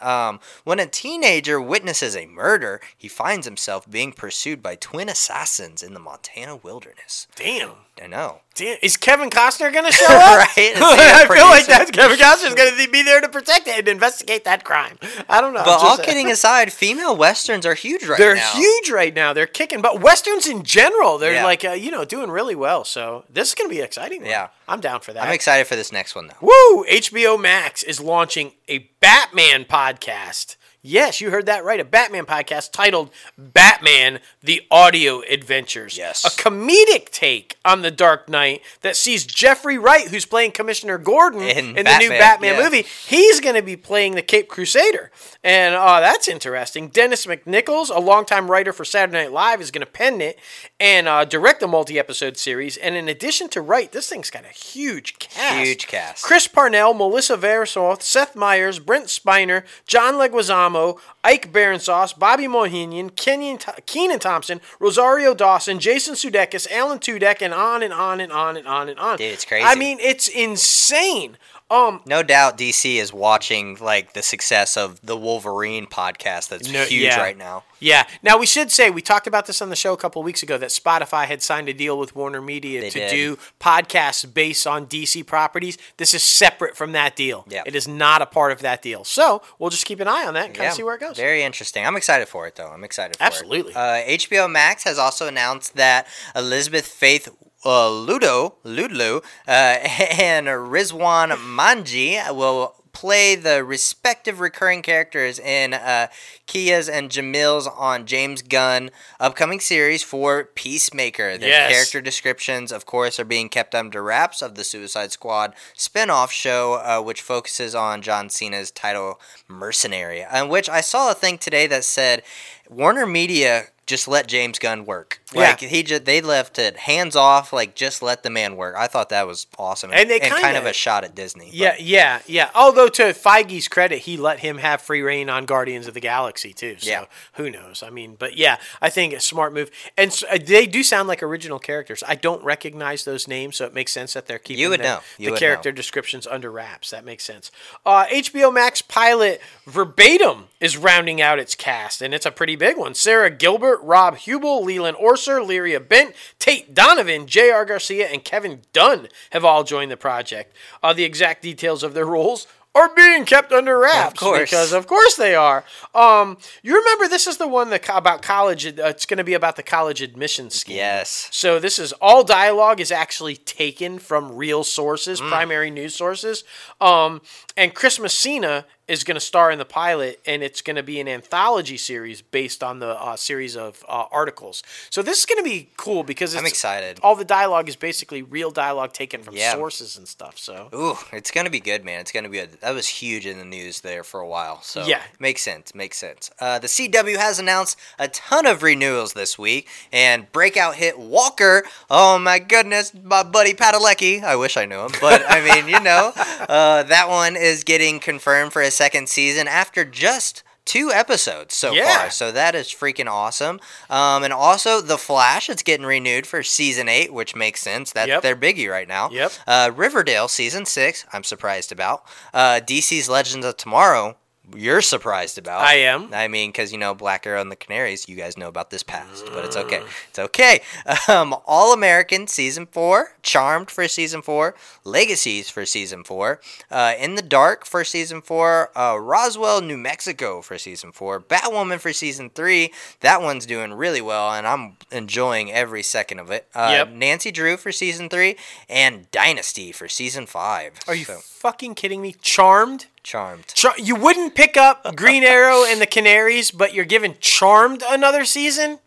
Um, when a teenager witnesses a murder, he finds himself being pursued by twin assassins in the Montana wilderness. Damn. I know. Damn. Is Kevin Costner gonna show up? Right? I feel like producer? that Kevin Costner's gonna be there to protect it and investigate that crime. I don't know. But all kidding aside, female westerns are huge right now. They're huge right now. They're kicking, but westerns in general, they're Yeah. like uh, you know doing really well. So this is gonna be exciting. one. Yeah. I'm down for that. I'm excited for this next one though. Woo! HBO Max is launching a Batman podcast. Yes, you heard that right. A Batman podcast titled Batman The Audio Adventures. Yes. A comedic take on The Dark Knight that sees Jeffrey Wright, who's playing Commissioner Gordon In in, the new Batman, yeah. movie. He's going to be playing the Cape Crusader. And uh, that's interesting. Dennis McNicholas, a longtime writer for Saturday Night Live, is going to pen it and uh, direct the multi episode series. And in addition to write, this thing's got a huge cast. Huge cast. Chris Parnell, Melissa Versoth, Seth Meyers, Brent Spiner, John Leguizamo, Ike Baransos, Bobby Moynihan, Kenyon Kenan Thompson, Rosario Dawson, Jason Sudeikis, Alan Tudyk, and on and on and on and on and on. Dude, it's crazy. I mean, it's insane. Um, No doubt DC is watching like the success of the Wolverine podcast that's No- huge yeah. right now. Yeah. Now we should say we talked about this on the show a couple of weeks ago that Spotify had signed a deal with Warner Media They to did. do podcasts based on DC properties. This is separate from that deal. Yeah. It is not a part of that deal. So we'll just keep an eye on that and kind of see where it goes. Very interesting. I'm excited for it, though. I'm excited for Absolutely. it. Uh, HBO Max has also announced that Elizabeth Faith uh, Ludo, Ludlow, uh, and Rizwan Manji will play the respective recurring characters in uh, Kia's and Jamil's on James Gunn upcoming series for Peacemaker. Their Yes. character descriptions, of course, are being kept under wraps of the Suicide Squad spin-off show, uh, which focuses on John Cena's title Mercenary, on which I saw a thing today that said Warner Media just let James Gunn work. Yeah. Like he just they left it hands off, like just let the man work. I thought that was awesome, And they kind kinda- a shot at Disney. but- Yeah, yeah, yeah. Although to Feige's credit, he let him have free reign on Guardians of the Galaxy too. So Yeah. who knows? I mean, but yeah, I think a smart move. And s- uh, they do sound like original characters. I don't recognize those names, so it makes sense that they're keeping would the, know. You the would character descriptions under wraps. That makes sense. Uh, HBO Max pilot Verbatim is rounding out its cast, and it's a pretty big ones. Sarah Gilbert, Rob Huebel, Leland Orser, Lyriq Bent, Tate Donovan, J.R. Garcia, and Kevin Dunn have all joined the project. Uh, the exact details of their roles are being kept under wraps. course. Because, of course, they are. Um, you remember this is the one that about college, uh, it's going to be about the college admission scheme. Yes. So this is all dialogue is actually taken from real sources, Mm. primary news sources. Um, and Chris Messina is going to star in the pilot, and it's going to be an anthology series based on the uh, series of uh, articles. So this is going to be cool because it's, I'm excited. All the dialogue is basically real dialogue taken from Yeah. sources and stuff. So Ooh, it's gonna be good, man. It's gonna be good. That was huge in the news there for a while. So Yeah. makes sense. Makes sense. Uh, the CW has announced a ton of renewals this week, and breakout hit Walker. Oh my goodness, my buddy Padalecki. I wish I knew him, but I mean, you know, uh, that one is getting confirmed for a second season after just. Two episodes so Yeah. far, so that is freaking awesome. Um, and also, The Flash, it's getting renewed for season eight, which makes sense. That's Yep. their biggie right now. Yep. Uh, Riverdale season six, I'm surprised about. Uh, DC's Legends of Tomorrow, you're surprised about. I am. I mean, because you know Black Arrow and the Canaries, you guys know about this past, but it's okay. It's okay. Um, All American season four, Charmed for season four, Legacies for season four, uh, In the Dark for season four, uh, Roswell, New Mexico for season four, Batwoman for season three. That one's doing really well, and I'm enjoying every second of it. Uh, Yep. Nancy Drew for season three, and Dynasty for season five. Are you So, fucking kidding me? Charmed? Charmed? Char- you wouldn't pick up Green Arrow and the Canaries, but you're giving Charmed another season?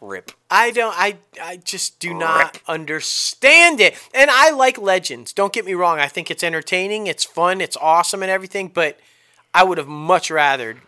Rip. I don't. I I just do not understand it. And I like Legends. Don't get me wrong. I think it's entertaining. It's fun. It's awesome and everything. But I would have much rather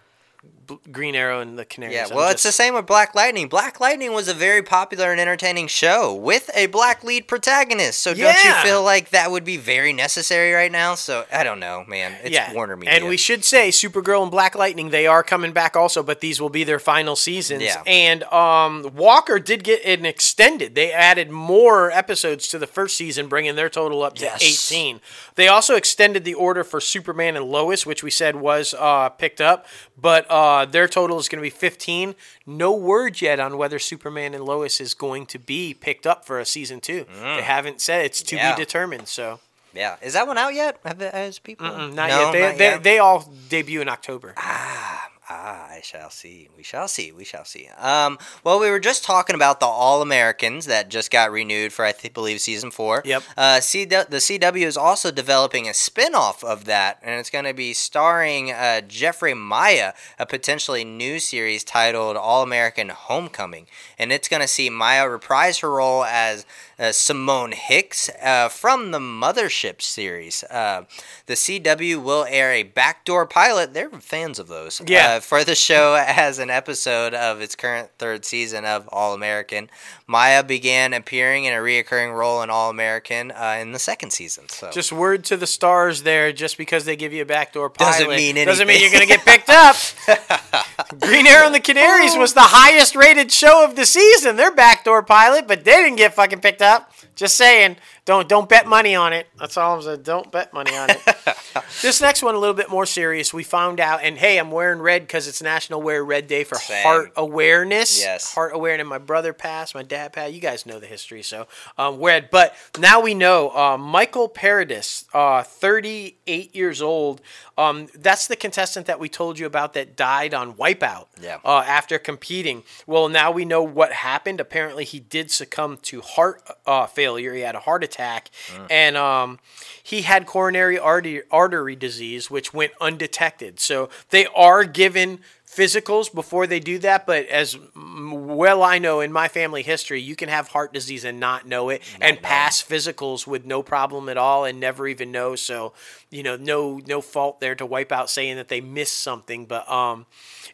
Green Arrow and the Canaries. Yeah, well, it's the same with Black Lightning. Black Lightning was a very popular and entertaining show with a black lead protagonist. So don't you feel like that would be very necessary right now? So I don't know, man. It's yeah. Warner Media. And we should say Supergirl and Black Lightning, they are coming back also, but these will be their final seasons. Yeah. And um, Walker did get an extended. They added more episodes to the first season, bringing their total up to Yes. 18. They also extended the order for Superman and Lois, which we said was uh, picked up, but uh, their total is going to be 15. No word yet on whether Superman and Lois is going to be picked up for a season two. They haven't said it's to Mm. Yeah. be determined. So yeah, is that one out yet? Have has people? not No, yet. They, not they, yet. they all debut in October. Ah, I shall see. We shall see. We shall see. Um, well, we were just talking about the All Americans that just got renewed for I th- believe season four. Yep. Uh, CW, the CW is also developing a spin-off of that, and it's going to be starring uh, Geffri Maya, a potentially new series titled All American Homecoming, and it's going to see Maya reprise her role as uh, Simone Hicks uh, from the Mothership series. Uh, the CW will air a backdoor pilot. They're fans of those. Yeah. Uh, for the show as an episode of its current third season of All American. Maya began appearing in a reoccurring role in All American uh, in the second season. So Just word to the stars there. Just because they give you a backdoor pilot Doesn't mean doesn't mean you're going to get picked up. Green Arrow and the Canaries was the highest rated show of the season. Their backdoor pilot, but they didn't get fucking picked up. Just saying. Don't don't bet money on it. That's all I'm saying. Don't bet money on it. this next one a little bit more serious. We found out, and hey, I'm wearing red because it's National Wear Red Day for Same. heart awareness. Yes. heart awareness. My brother passed. My dad passed. You guys know the history, so um, red. But now we know uh, Michael Paradis, uh, 38 years old. Um, that's the contestant that we told you about that died on Wipeout. Yeah. Uh, after competing. Well, now we know what happened. Apparently, he did succumb to heart uh, failure. He had a heart attack, and um, he had coronary artery artery disease, which went undetected. So they are given physicals before they do that. But as well I know in my family history, you can have heart disease and not know it, and pass physicals with no problem at all, and never even know. So you know, no no fault there to wipe out saying that they missed something, but um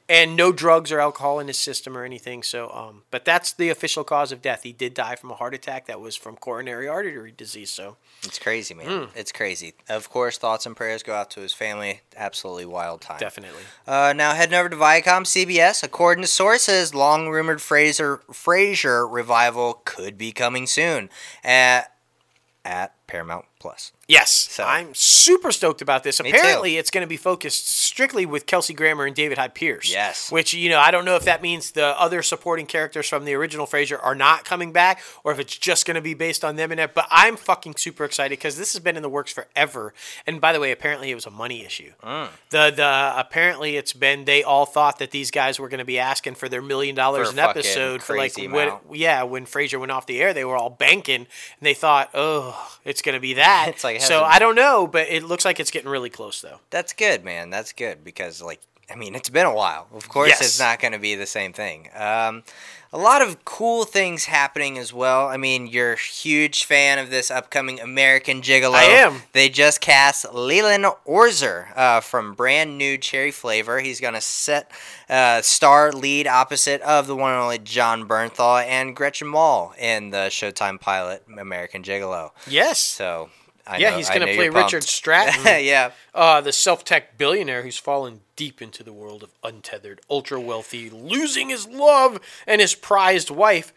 and no drugs or alcohol in his system or anything. So, um, but that's the official cause of death. He did die from a heart attack that was from coronary artery disease. So, it's crazy, man. Hmm. It's crazy. Of course, thoughts and prayers go out to his family. Absolutely wild time. definitely. Uh, now heading over to Viacom CBS. According to sources, long rumored Fraser Frasier revival could be coming soon at at Paramount Plus. Yes, So- I'm super stoked about this. Apparently, it's going to be focused strictly with Kelsey Grammer and David Hyde Pierce. Yes. Which, you know, I don't know if that means the other supporting characters from the original Frasier are not coming back or if it's just going to be based on them and that. But I'm fucking super excited because this has been in the works forever. And by the way, apparently it was a money issue. Mm. The the apparently it's been they all thought that these guys were going to be asking for their million dollars an episode for like when, yeah when Frasier went off the air they were all banking and they thought oh it's going to be that It's like so I don't know but it looks like it's getting really close though That's good, man. That's good because, like, I mean, it's been a while. Of course, Yes. it's not going to be the same thing. Um, a lot of cool things happening as well. I mean, you're a huge fan of this upcoming American Gigolo. I am. They just cast Leland Orser uh, from brand new Cherry Flavor. He's going to set uh, star lead opposite of the one and only Jon Bernthal and Gretchen Mol in the Showtime pilot American Gigolo. yes So. I yeah know- he's going to play Richard. Stratton yeah. uh, the self-tech billionaire who's fallen deep into the world of untethered ultra wealthy losing his love and his prized wife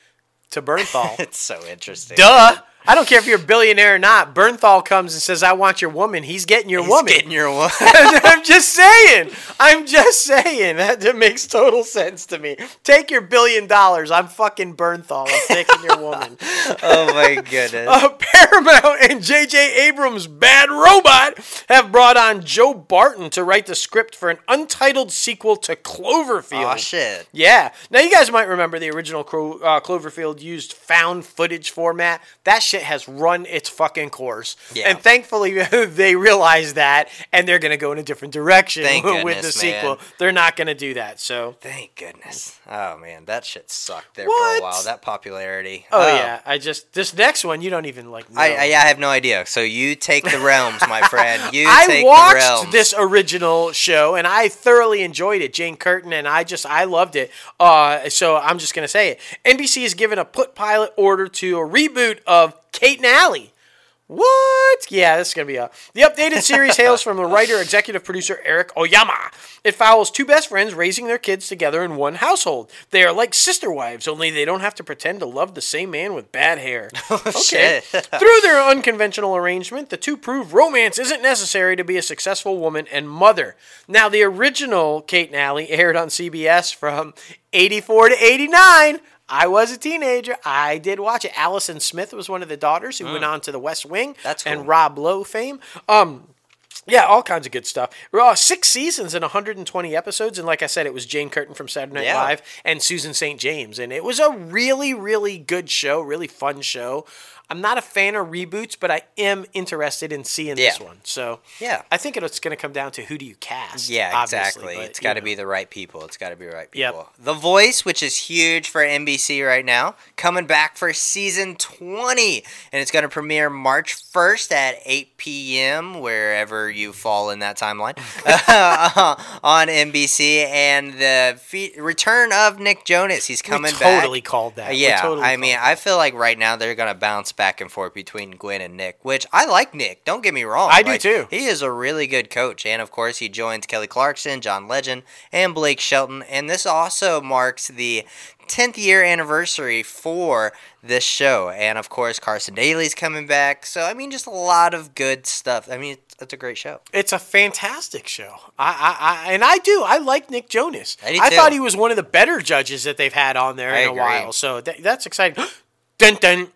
to Bernthal It's so interesting. duh I don't care if you're a billionaire or not. Bernthal comes and says, "I want your woman." He's getting your He's woman. getting your woman. I'm just saying. I'm just saying. That, that makes total sense to me. Take your billion dollars. I'm fucking Bernthal. I'm taking your woman. oh my goodness. Uh, Paramount and J.J. Abrams' Bad Robot have brought on Joe Barton to write the script for an untitled sequel to Cloverfield. oh shit. Yeah. Now you guys might remember the original Cro- uh, Cloverfield used found footage format. That shit has run its fucking course. Yeah. And thankfully they realized that and they're going to go in a different direction Thank with the goodness, sequel. They're not going to do that. So Thank goodness. Oh man, that shit sucked there What? for a while. That popularity. Oh, yeah, I just this next one you don't even like. Know. I, I, yeah, I have no idea. So you take the realms, my friend. You I take the watched realms. this original show and I thoroughly enjoyed it. Jane Curtin and I just I loved it. Uh, so I'm just gonna say it. NBC has given a put pilot order to a reboot of Kate and Allie. What? Yeah, this is gonna be a. The updated series hails from the writer, executive producer Eric Oyama. It follows two best friends raising their kids together in one household. They are like sister wives, only they don't have to pretend to love the same man with bad hair. Oh, okay. Through their unconventional arrangement, the two prove romance isn't necessary to be a successful woman and mother. Now, the original Kate and Allie aired on CBS from 84 to 89. I was a teenager. I did watch it. Allison Smith was one of the daughters who went on to the West Wing That's cool. and Rob Lowe fame. Um, yeah, all kinds of good stuff. Uh, six seasons and 120 episodes, and like I said, it was Jane Curtin from Saturday Night Yeah. Live and Susan St. James, and it was a really, really good show, really fun show. I'm not a fan of reboots, but I am interested in seeing this one. So Yeah. I think it's going to come down to who do you cast. Yeah, exactly. but, It's got to be the right people. It's got to be the right Yep. people. The Voice, which is huge for NBC right now, coming back for season 20. And it's going to premiere March 1st at 8 p.m., wherever you fall in that timeline, on NBC. And the fe- return of Nick Jonas. He's coming we back. totally called that. Yeah, totally I mean, that. I feel like right now they're gonna bounce back and forth between Gwen and Nick, which I like Nick. Don't get me wrong, I do too. He is a really good coach, and of course, he joins Kelly Clarkson, John Legend, and Blake Shelton. And this also marks the 10th year anniversary for this show, and of course, Carson Daly's coming back. So I mean, just a lot of good stuff. I mean, it's, a great show. It's a fantastic show. I, I, I and I do. I like Nick Jonas. I I thought he was one of the better judges that they've had on there I in a while. So that, that's exciting. dun dun.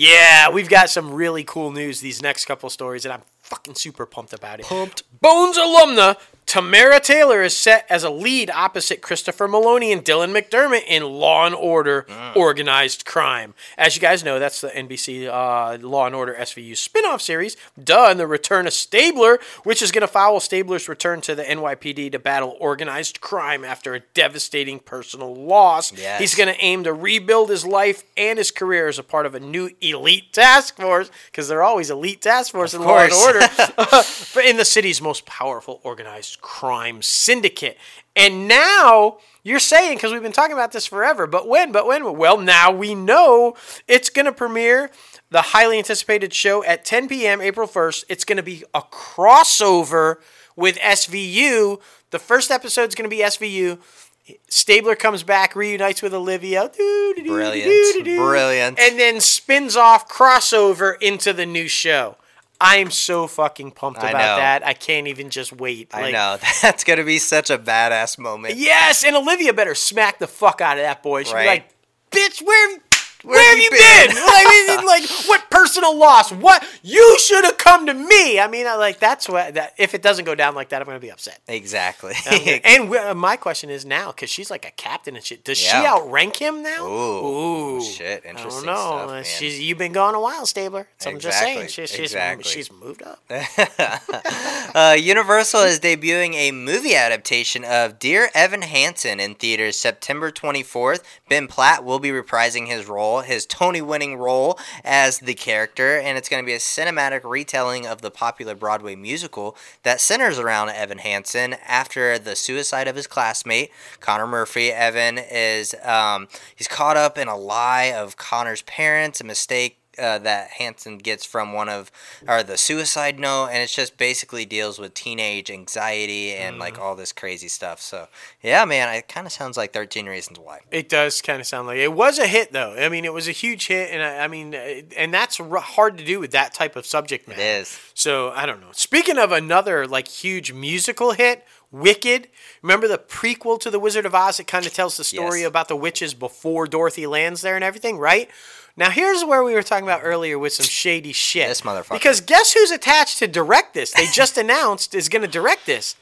Yeah, we've got some really cool news these next couple stories, and I'm fucking super pumped about it. Pumped. Bones alumna Tamara Taylor is set as a lead opposite Christopher Meloni and Dylan McDermott in Law and Order: Mm. Organized Crime. As you guys know, that's the NBC uh, Law and Order SVU spin-off series. Duh, and the return of Stabler, which is going to follow Stabler's return to the NYPD to battle organized crime after a devastating personal loss. Yes. He's going to aim to rebuild his life and his career as a part of a new elite task force because they're always elite task force in Law and. Order but in the city's most powerful organized crime syndicate. And now you're saying, because we've been talking about this forever, but when, but when? Well, now we know it's going to premiere the highly anticipated show at 10 p.m. April 1st. It's going to be a crossover with SVU. The first episode's going to be SVU. Stabler comes back, reunites with Olivia. Brilliant. Brilliant. And then spins off crossover into the new show. I am so fucking pumped I about know. that. I can't even just wait. I Like, know that's gonna be such a badass moment. Yes, and Olivia better smack the fuck out of that boy. She'll Right. be like, bitch, where where, have you been? I mean, like, what personal loss? What you should have come to me. I mean, I, like that's what. That, if it doesn't go down like that, I'm gonna be upset. Exactly. and uh, my question is now, because she's like a captain and shit. Does she outrank him now? Ooh. Ooh. Shit, I interesting don't know. stuff, man. She's you've been gone a while, Stabler. So I'm just saying, Exactly, she's she's, exactly. she's moved up. uh, Universal is debuting a movie adaptation of Dear Evan Hansen in theaters September 24th. Ben Platt will be reprising his role, his Tony winning role as the character, and it's going to be a cinematic retelling of the popular Broadway musical that centers around Evan Hansen after the suicide of his classmate, Connor Murphy. Evan is um, he's caught up in a lie of Connor's parents, a mistake uh, that Hansen gets from one of or the suicide note, and it's just basically deals with teenage anxiety and Mm-hmm. like all this crazy stuff. So yeah, man, it kind of sounds like Thirteen Reasons Why. It does kind of sound like it was a hit, though. I mean, it was a huge hit, and I, I mean, uh, and that's r- hard to do with that type of subject matter. is. So I don't know. Speaking of another like huge musical hit, Wicked. Remember the prequel to The Wizard of Oz? It kind of tells the story Yes. about the witches before Dorothy lands there and everything, right? Now here's where we were talking about earlier with some shady shit. This motherfucker. Because guess who's attached to direct this? They just announced is going to direct this.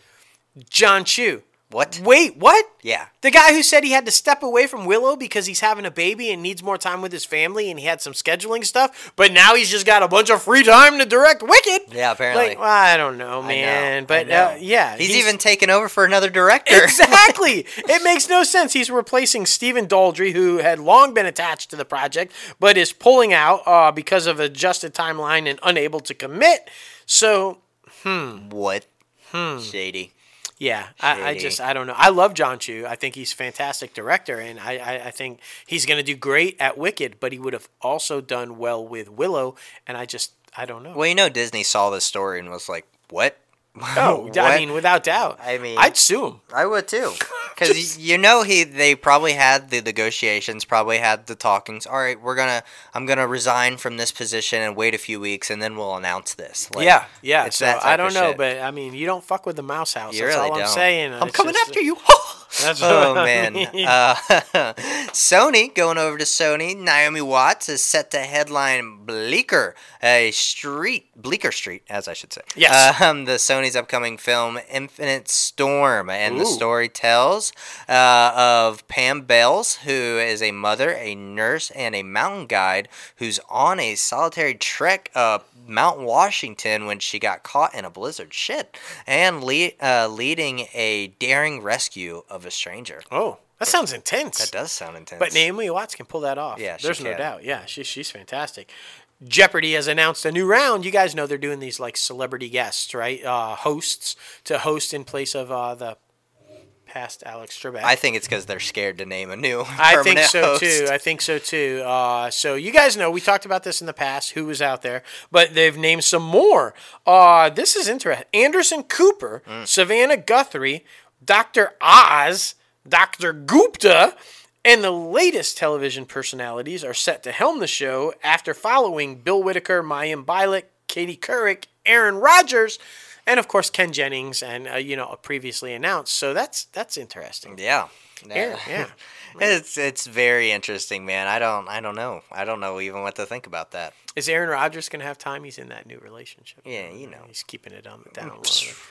John Chu. What? Wait, what? Yeah. The guy who said he had to step away from Willow because he's having a baby and needs more time with his family and he had some scheduling stuff, but now he's just got a bunch of free time to direct Wicked. Yeah, apparently. Like, well, I don't know, man. know, but know. Uh, yeah, he's, even taken over for another director. exactly. it makes no sense. He's replacing Stephen Daldry, who had long been attached to the project, but is pulling out uh, because of adjusted timeline and unable to commit. So hmm. what? Hmm. Shady. Yeah, I, I just I don't know. I love John Chu. I think he's a fantastic director, and I, I, I think he's going to do great at Wicked. But he would have also done well with Willow, and I just I don't know. Well, you know, Disney saw this story and was like, "What? oh, I mean, without doubt. I mean- I'd sue him. I would too, because you know he they probably had the negotiations, probably had the talkings. All right, we're gonna I'm gonna resign from this position and wait a few weeks, and then we'll announce this. Like, yeah, yeah. it's So that I don't know, shit. but I mean, you don't fuck with the mouse house. You That's really all I'm saying. I'm It's coming just- after you. That's oh man, uh, Sony going over to Sony. Naomi Watts is set to headline Bleecker, a street Bleecker Street, as I should say. Yes. Um, the Sony's upcoming film Infinite Storm, and the story tells uh, of Pam Bales, who is a mother, a nurse, and a mountain guide who's on a solitary trek up Mount Washington when she got caught in a blizzard. Shit, and lead, uh, leading a daring rescue of a stranger. oh, that sounds intense. That does sound intense. But Naomi Watts can pull that off. Yeah, there's no can. doubt. Yeah, she, she's fantastic. Jeopardy has announced a new round. You guys know they're doing these like celebrity guests, right? Uh, hosts to host in place of uh, the past Alex Trebek. I think it's because they're scared to name a new. I think so host. too. I think so too. Uh, so you guys know we talked about this in the past. Who was out there? But they've named some more. Uh, this is interesting. Anderson Cooper, Mm. Savannah Guthrie, Doctor Oz, Doctor Gupta, and the latest television personalities are set to helm the show after following Bill Whitaker, Mayim Bialik, Katie Couric, Aaron Rodgers. And of course Ken Jennings, and uh, you know previously announced. So that's that's interesting. Yeah. Yeah, yeah. It's it's very interesting, man. I don't I don't know. I don't know even what to think about that. Is Aaron Rodgers gonna have time? He's in that new relationship. Yeah, you know. He's keeping it on the down low.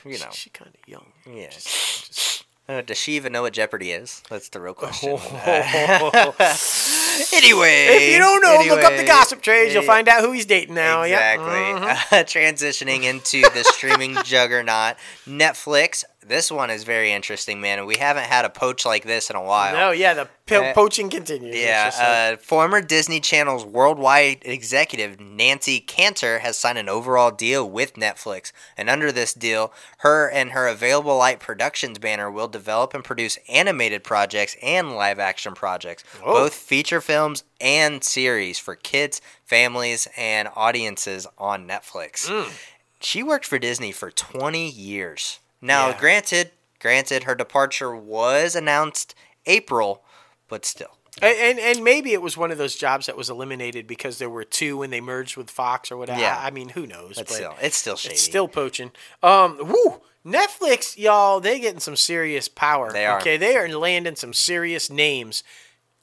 You know. She's she kind of young. Yeah. Just- just- Uh, does she even know what Jeopardy is? That's the real question. if anyway, if you don't know, look up the gossip trades. You'll find out who he's dating now. Exactly. Yeah. Uh, transitioning into the streaming juggernaut, Netflix. This one is very interesting, man. We haven't had a poach like this in a while. No, yeah, the po- Uh, poaching continues. Yeah, like- uh, former Disney Channel's worldwide executive Nancy Kanter has signed an overall deal with Netflix, and under this deal, her and her Available Light Productions banner will develop and produce animated projects and live-action projects, Whoa. both feature films and series for kids, families, and audiences on Netflix. Mm. She worked for Disney for 20 years. Now, Yeah. granted, granted, her departure was announced April, but still. And, and and maybe it was one of those jobs that was eliminated because there were two when they merged with Fox or whatever. Yeah. I mean, who knows? But still, it's still shady. it's still poaching. Um, woo! Netflix, y'all, they getting some serious power. They are. Okay, they are landing some serious names,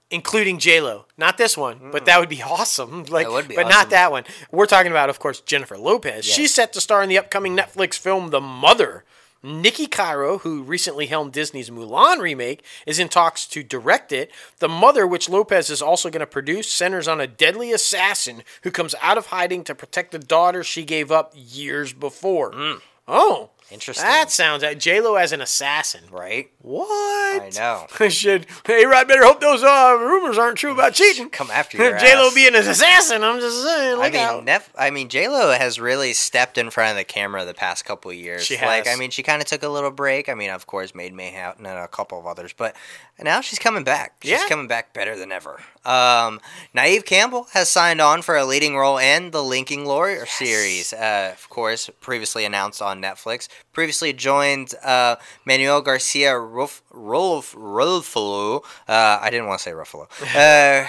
including J Lo. Not this one, but that would be awesome. Like, would be but awesome. not that one. We're talking about, of course, Jennifer Lopez. Yes. She's set to star in the upcoming Netflix film The Mother. Niki Caro, who recently helmed Disney's Mulan remake, is in talks to direct it. The Mother, which Lopez is also going to produce, centers on a deadly assassin who comes out of hiding to protect the daughter she gave up years before. Mm. Oh, Interesting. That sounds J Lo as an assassin. right. What? I know. I should. Hey, Rod, better hope those uh, rumors aren't true about cheating. Come after your J Lo being an assassin. I'm just saying. Look I mean, out. Nef- I mean, J Lo has really stepped in front of the camera the past couple years. She Like. I mean, she kind of took a little break. I mean, of course, Made Mayhem and a couple of others, but now she's coming back. She's Yeah. coming back better than ever. Um, Neve Campbell has signed on for a leading role in the Lincoln Lawyer series. Uh, of course, previously announced on Netflix. Previously joined uh, Manuel Garcia Ruf- Rolf- Ruffalo. Uh, I didn't want to say Ruffalo. Uh,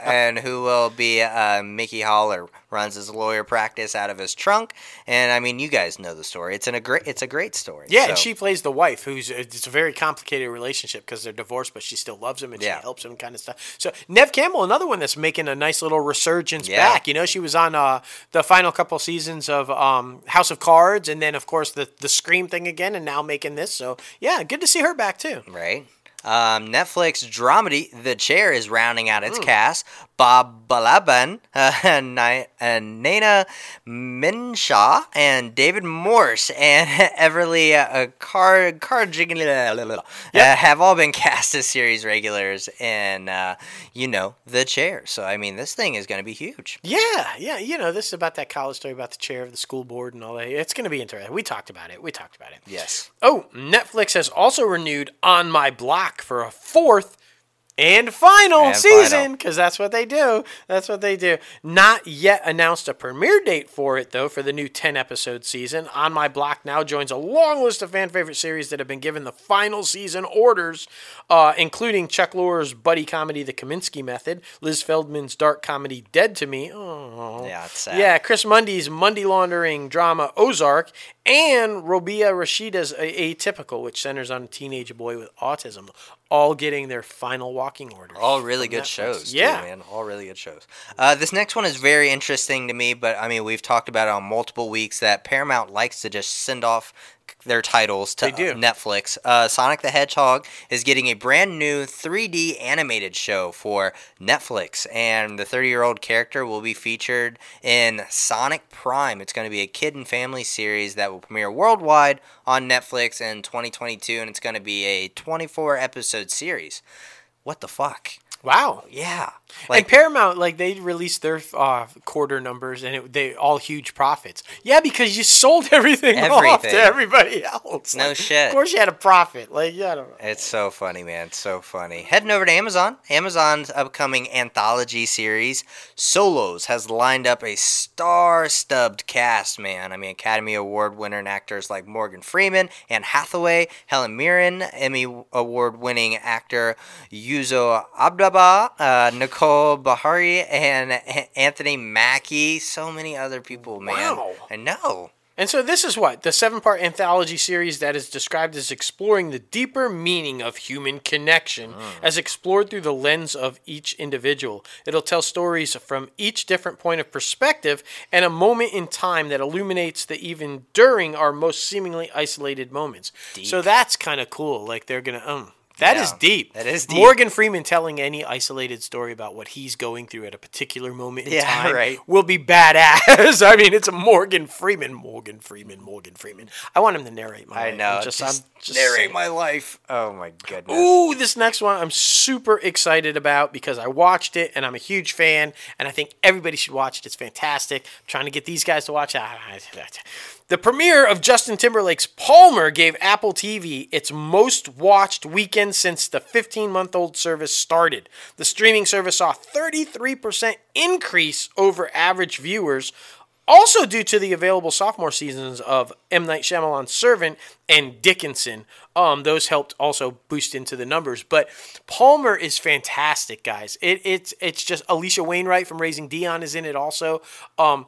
and who will be uh, Mickey Haller runs his lawyer practice out of his trunk. And I mean, you guys know the story. It's an, a great. It's a great story. Yeah, and she plays the wife, who's it's a very complicated relationship because they're divorced, but she still loves him and Yeah. she helps him, kind of stuff. So Neve Campbell, another one that's making a nice little resurgence Yeah. back. You know, she was on uh, the final couple seasons of um, House of Cards, and then of course the the Scream thing again, and now making this. So yeah, good to see her back too. right? Um, Netflix dramedy The Chair is rounding out its cast. Bob Balaban, uh, Ni- uh, Nana Mensah, and David Morse and Everly uh, Car Carjigla uh, have all been cast as series regulars in, uh, you know, The Chair. So, I mean, this thing is going to be huge. Yeah, yeah, you know, this is about that college story about the chair of the school board and all that. It's going to be interesting. We talked about it. We talked about it. Yes. Oh, Netflix has also renewed On My Block for a fourth and final And season because that's what they do. That's what they do. Not yet announced a premiere date for it though for the new 10 episode season. On My Block now joins a long list of fan favorite series that have been given the final season orders, uh, including Chuck Lorre's buddy comedy The Kominsky Method, Liz Feldman's dark comedy Dead to Me. Oh, Yeah, it's sad. yeah, Chris Mundy's Monday laundering drama Ozark, and Robia Rashida's Atypical, which centers on a teenage boy with autism, all getting their final walking orders. All really good Netflix. shows, too, Yeah. man. All really good shows. Uh, this next one is very interesting to me, but I mean, we've talked about it on multiple weeks that Paramount likes to just send off their titles to. Netflix. Uh, Sonic the Hedgehog is getting a brand new 3D animated show for Netflix, and the 30 year old character will be featured in Sonic Prime. It's going to be a kid and family series that will premiere worldwide on Netflix in 2022, and it's going to be a 24 episode series. What the fuck? Wow. Yeah. And Like Paramount, like they released their uh, quarter numbers, and it, they all huge profits. Yeah, because you sold everything, off to everybody else. No Like, shit. Of course, you had a profit. Like, yeah, I don't know. it's so funny, man. It's so funny. Heading over to Amazon. Amazon's upcoming anthology series, Solos, has lined up a star-stubbed cast, man. I mean, Academy Award winner and actors like Morgan Freeman, Anne Hathaway, Helen Mirren, Emmy Award-winning actor Uzo Aduba, uh, Nicole Beharie, and Anthony Mackie. So many other people, man. Wow. I know. And so this is what the seven-part anthology series that is described as exploring the deeper meaning of human connection as explored through the lens of each individual. It'll tell stories from each different point of perspective and a moment in time that illuminates the even during our most seemingly isolated moments. So that's kind of cool. Like they're going to um that is Yeah, deep. that is deep. Morgan Freeman telling any isolated story about what he's going through at a particular moment in Yeah, time right. will be badass. I mean, it's a Morgan Freeman, Morgan Freeman, Morgan Freeman. I want him to narrate my I life. know. I'm Just, just, just narrate saying. my life. Oh my goodness. Ooh, this next one I'm super excited about because I watched it and I'm a huge fan and I think everybody should watch it. It's fantastic. I'm trying to get these guys to watch it. The premiere of Justin Timberlake's Palmer gave Apple TV its most watched weekend since the 15 month old service started. The streaming service saw a 33% increase over average viewers, also due to the available sophomore seasons of M. Night Shyamalan's Servant and Dickinson. Um, those helped also boost into the numbers. But Palmer is fantastic, guys. It, it's it's just Alisha Wainwright from Raising Dion is in it also. Um,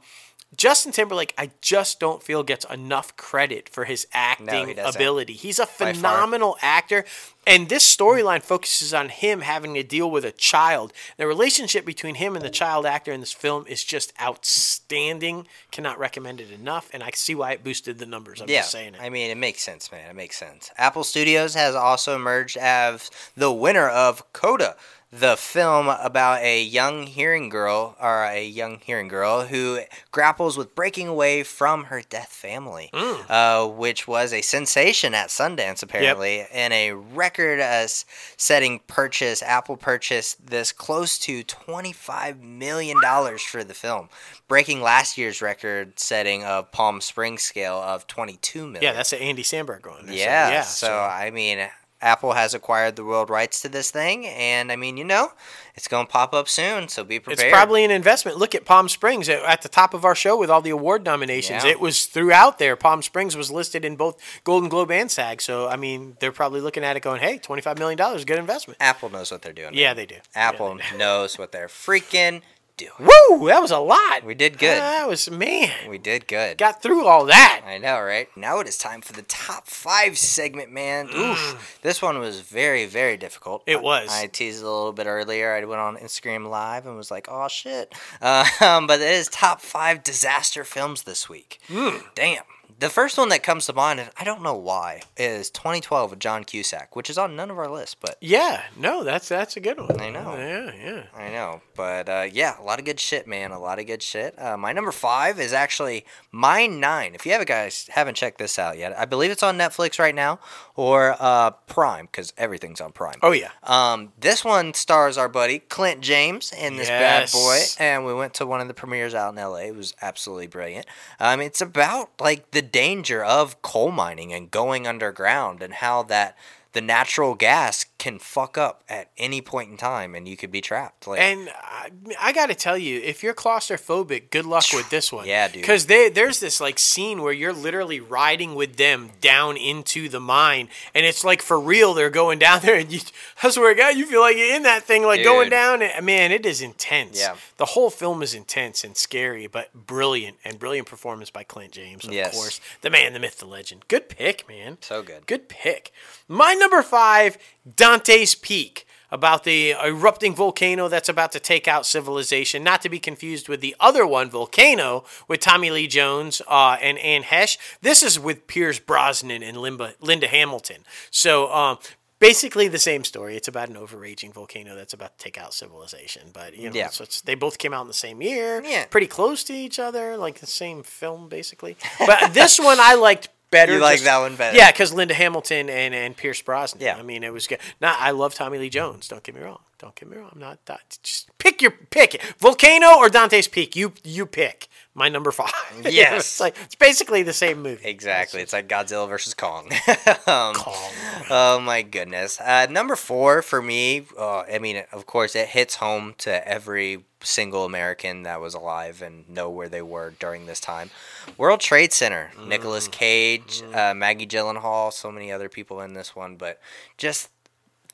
Justin Timberlake, I just don't feel gets enough credit for his acting doesn't. ability. He's a phenomenal actor, and this storyline focuses on him having to deal with a child. The relationship between him and the child actor in this film is just outstanding. Cannot recommend it enough, and I see why it boosted the numbers. I'm Yeah, just saying it. I mean, it makes sense, man. It makes sense. Apple Studios has also emerged as the winner of Coda, the film about a young hearing girl or a young hearing girl who grapples with breaking away from her deaf family, Mm. uh, which was a sensation at Sundance apparently, and a record-setting purchase. Apple purchased this close to twenty-five million dollars for the film, breaking last year's record-setting of Palm Springs scale of twenty-two million. Yeah, that's an Andy Samberg one. So, Yeah. yeah. So, I mean, Apple has acquired the world rights to this thing, and I mean, you know, it's going to pop up soon, so be prepared. It's probably an investment. Look at Palm Springs at, the top of our show with all the award nominations. Yeah. It was throughout there. Palm Springs was listed in both Golden Globe and SAG. So I mean, they're probably looking at it going, "Hey, twenty five million dollars, good investment." Apple knows what they're doing. Yeah, man. they do. Apple Yeah, knows what they're freaking doing. Woo! That was a lot. We did good. That was man. We did good. Got through all that. I know, right? Now it is time for the top five segment, man. Oof. This one was very, very difficult. Mm. It was. I teased it a little bit earlier. I went on Instagram Live and was like, oh, shit. Uh, but it is top five disaster films this week. Mm. Damn. The first one that comes to mind, and I don't know why, is 2012 with John Cusack, which is on none of our lists, but Yeah, no, that's that's a good one. I know. Yeah, yeah. I know, but uh, yeah, a lot of good shit, man. A lot of good shit. Uh, my number five is actually my nine. If you haven't guys haven't checked this out yet, I believe it's on Netflix right now or uh, Prime because everything's on Prime. Oh yeah. Um, this one stars our buddy Clint James in this Yes. bad boy, and we went to one of the premieres out in L.A. It was absolutely brilliant. Um, it's about like the danger of coal mining and going underground, and how that the natural gas can fuck up at any point in time, and you could be trapped. Like, And I, I got to tell you, if you're claustrophobic, good luck with this one. Yeah, dude. Because there's this like scene where you're literally riding with them down into the mine, and it's like for real. They're going down there, and you, I swear to God, you feel like you're in that thing, like going down. And, man, it is intense. Yeah. The whole film is intense and scary, but brilliant and brilliant performance by Clint James, of Yes. course. The man, the myth, the legend. Good pick, man. so good. Good pick. My number five, Dante's Peak, about the erupting volcano that's about to take out civilization. Not to be confused with the other one, Volcano, with Tommy Lee Jones uh, and Anne Heche. This is with Pierce Brosnan and Linda, Linda Hamilton. So. Um, Basically the same story. It's about an overraging volcano that's about to take out civilization. But you know, Yeah. so they both came out in the same year, Yeah. pretty close to each other, like the same film, basically. But this one I liked better. You like just- that one better? Yeah, because Linda Hamilton and, and Pierce Brosnan. Yeah. I mean, it was good. Not, I love Tommy Lee Jones. Don't get me wrong. Don't get me wrong. I'm not that. Just pick your pick. Volcano or Dante's Peak. You you pick. My number five. Yes. it's like it's basically the same movie. Exactly. It's like Godzilla versus Kong. um, Kong. Oh my goodness. Uh, number four for me. Uh, I mean, of course, it hits home to every single American that was alive and know where they were during this time. World Trade Center. Nicolas Cage, uh, Maggie Gyllenhaal, so many other people in this one, but just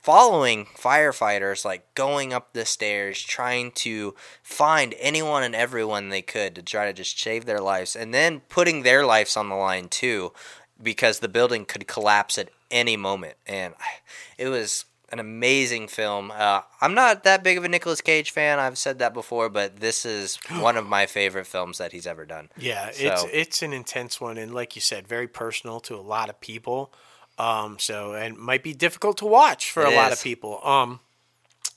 following firefighters like going up the stairs trying to find anyone and everyone they could to try to just save their lives and then putting their lives on the line too because the building could collapse at any moment. And it was an amazing film. Uh, i'm not that big of a Nicolas cage fan. I've said that before but this is one of my favorite films that he's ever done. Yeah, it's it's an intense one, and like you said, very personal to a lot of people. Um, so and might be difficult to watch for It a lot is. of people. Um,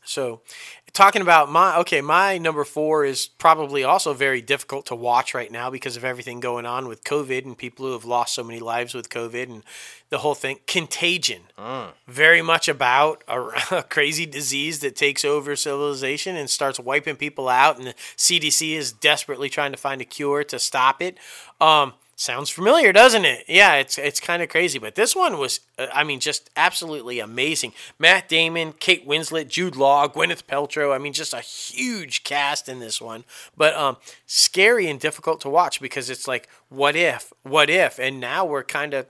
so talking about my okay, my number four is probably also very difficult to watch right now because of everything going on with COVID and people who have lost so many lives with COVID and the whole thing. Contagion, very much about a, a crazy disease that takes over civilization and starts wiping people out, and the CDC is desperately trying to find a cure to stop it. Um, sounds familiar, doesn't it? Yeah, it's it's kind of crazy, but this one was, uh, I mean, just absolutely amazing. Matt Damon, Kate Winslet, Jude Law, Gwyneth Paltrow. I mean, just a huge cast in this one, but um, scary and difficult to watch because it's like, what if, what if, and now we're kind of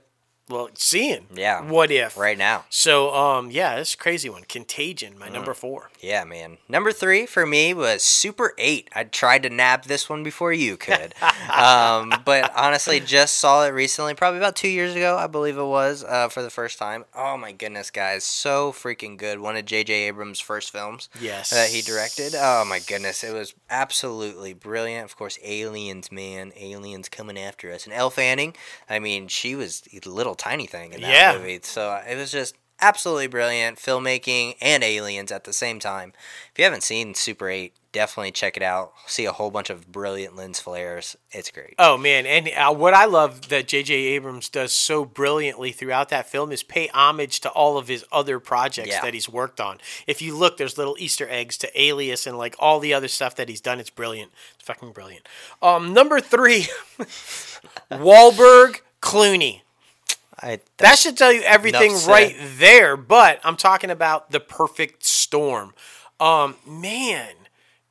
well seeing, Yeah. what if, right now so, um, yeah, this is a crazy one. Contagion, my number four. Yeah, man. Number three for me was Super 8. I tried to nab this one before you could. um, but honestly, just saw it recently, probably about two years ago, I believe it was, uh, for the first time. Oh my goodness, guys. So freaking good. One of J.J. Abrams' first films Yes. that he directed. Oh my goodness. It was absolutely brilliant. Of course, aliens, man. Aliens coming after us. And Elle Fanning, I mean, she was a little tiny thing in that Yeah. movie. So uh, it was just absolutely brilliant filmmaking and aliens at the same time. If you haven't seen Super 8, definitely check it out. See a whole bunch of brilliant lens flares. It's great. Oh man, and uh, what I love that J.J. Abrams does so brilliantly throughout that film is pay homage to all of his other projects Yeah. that he's worked on. If you look, there's little Easter eggs to Alias and like all the other stuff that he's done. It's brilliant. It's fucking brilliant. Um, number three, Wahlberg, Clooney. I That should tell you everything right there. But I'm talking about the perfect storm. Um, man,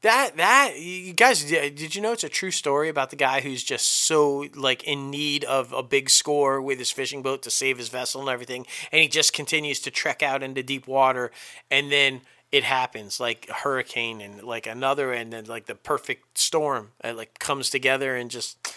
that that you guys did you know it's a true story about the guy who's just so like in need of a big score with his fishing boat to save his vessel and everything, and he just continues to trek out into deep water, and then it happens like a hurricane and like another, and then like the perfect storm uh, like comes together and just.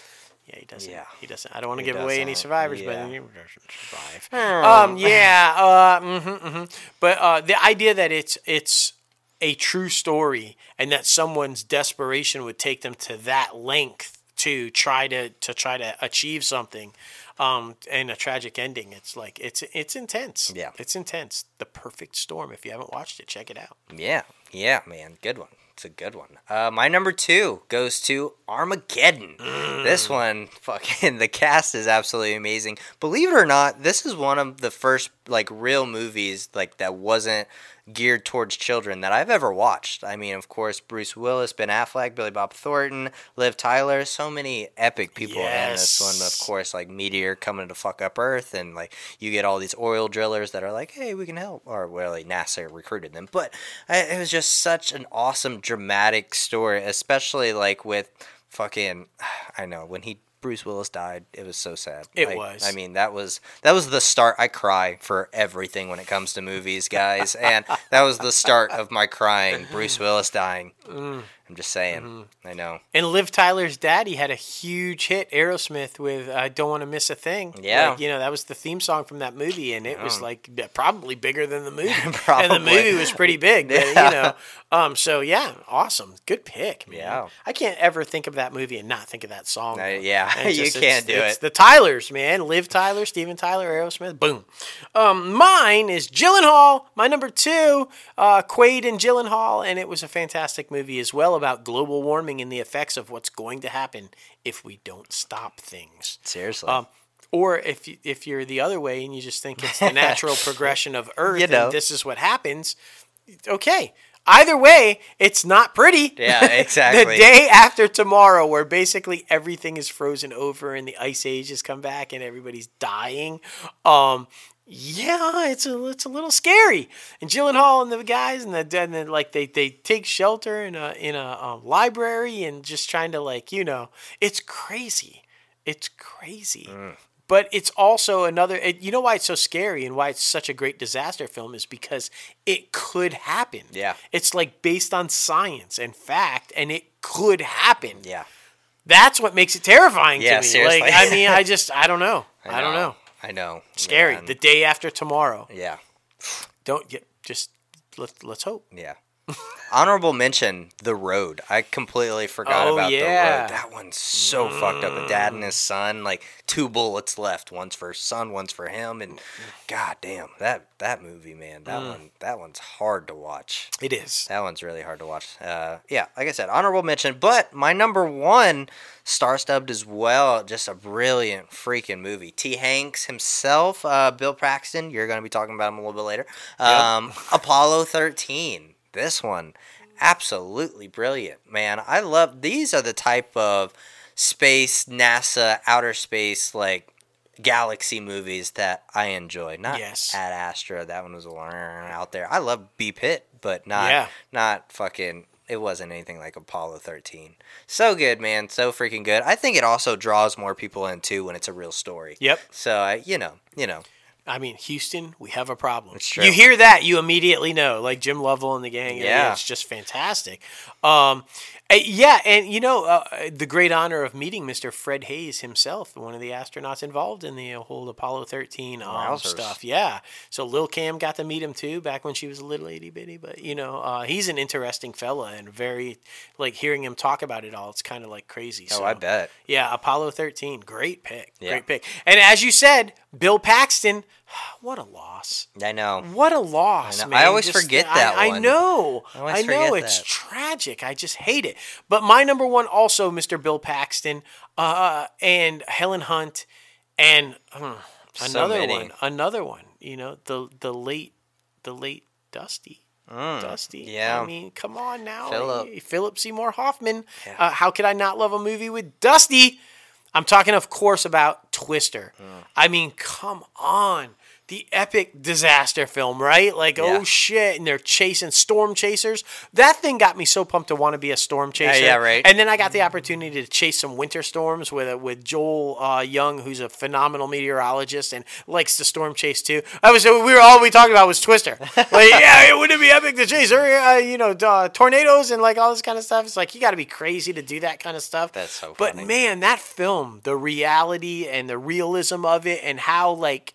Yeah, he doesn't. Yeah. He doesn't. I don't want to give away any survivors, Yeah. but he doesn't survive. Um, yeah. Uh, mhm, mhm. But uh, the idea that it's it's a true story and that someone's desperation would take them to that length to try to to try to achieve something um and a tragic ending it's like it's it's intense Yeah. it's intense the perfect storm if you haven't watched it check it out Yeah, yeah, man, good one. It's a good one. Uh, my number two goes to Armageddon. This mm. one, fucking, the cast is absolutely amazing. Believe it or not, this is one of the first like real movies like that wasn't geared towards children that I've ever watched. I mean, of course, Bruce Willis, Ben Affleck, Billy Bob Thornton, Liv Tyler, so many epic people in this one. Of course, like Meteor coming to fuck up Earth, and like you get all these oil drillers that are like, "Hey, we can help," or well, like NASA recruited them. But it was just such an awesome, dramatic story, especially like with fucking. I know when he Bruce Willis died, it was so sad. It Like, was. I mean, that was that was the start. I cry for everything when it comes to movies, guys, and that was the start of my crying. Bruce Willis dying. Mm. I'm just saying. Mm-hmm. I know. and liv tyler's daddy had a huge hit aerosmith with i don't want to miss a thing Yeah. Like, you know that was the theme song from that movie and it was like probably bigger than the movie and the movie was pretty big but, you know um so yeah awesome good pick man. Yeah. i can't ever think of that movie and not think of that song Uh, yeah, And you can't do it. the tylers man liv tyler steven tyler aerosmith boom um mine is gyllenhaal my number two uh quaid and gyllenhaal and it was a fantastic movie as well about global warming and the effects of what's going to happen if we don't stop things Seriously. um, or if you, if you're the other way and you just think it's the natural progression of Earth You know. and this is what happens, okay. Either way, it's not pretty. Yeah, exactly. the day after tomorrow, where basically everything is frozen over and the ice age has come back and everybody's dying. Um, yeah, it's a it's a little scary. And Gyllenhaal and Hall and the guys and the and then like they, they take shelter in a in a um, library and just trying to like you know it's crazy. It's crazy. Mm. But it's also another. It, you know why it's so scary and why it's such a great disaster film is because it could happen. Yeah. It's like based on science and fact, and it could happen. yeah. That's what makes it terrifying Yeah, to me. seriously. Like, I mean, I just, I don't know. I, don't know. I know. Scary. man. The day after tomorrow. yeah. Don't get just. Let, let's hope. Yeah. Honorable mention, The Road. I completely forgot Oh, about yeah. The Road. That one's so fucked up. The dad and his son, like two bullets left. One's for his son, one's for him. And god damn, that that movie, man. That Mm. one that one's hard to watch. It is. That one's really hard to watch. Uh, yeah, like I said, honorable mention. But my number one, star stubbed as well. Just a brilliant freaking movie. T. Hanks himself, uh, Bill Paxton. You're going to be talking about him a little bit later. Um, Apollo 13. This one, absolutely brilliant, man. I love. These are the type of space, NASA, outer space, like galaxy movies that I enjoy. Not Yes. Ad Astra. That one was out there. I love B Pitt, but not Yeah. not fucking. It wasn't anything like Apollo 13. So good, man. So freaking good. I think it also draws more people in too when it's a real story. Yep. So I, you know, you know, I mean, Houston, we have a problem. You hear that, you immediately know. Like Jim Lovell and the gang. Yeah, Yeah. it's just fantastic. Um, uh, yeah, and you know uh, the great honor of meeting Mr. Fred Haise himself, one of the astronauts involved in the whole Apollo 13 um, stuff. Yeah, so Lil Cam got to meet him too back when she was a little itty bitty. But you know, uh, he's an interesting fella and very like hearing him talk about it all. It's kind of like crazy. oh, so. I bet. Yeah, Apollo 13. Great pick. Yeah. Great pick. And as you said, Bill Paxton, What a loss. I know. What a loss, I man. I always Just- forget I- that I, one. know. I I know. It's that. tragic. I just hate it. But my number one also, Mr. Bill Paxton, uh, and Helen Hunt, and hmm, another many. one. Another one. You know, the the late the late Dusty. Dusty. Mm, yeah. I mean, come on now. Philip. Philip Seymour Hoffman. Yeah. Uh, how could I not love a movie with Dusty? I'm talking, of course, about Twister. Mm. I mean, come on. The epic disaster film, right? Like, Yeah. oh shit, and they're chasing storm chasers. That thing got me so pumped to want to be a storm chaser. yeah, right. And then I got the opportunity to chase some winter storms with with Joel uh, Young, who's a phenomenal meteorologist and likes to storm chase too. I was we were all we talked about was Twister. like, yeah, it wouldn't be epic to chase, or uh, you know, uh, tornadoes and like all this kind of stuff. It's like you got to be crazy to do that kind of stuff. That's so But man, that film, the reality and the realism of it, and how like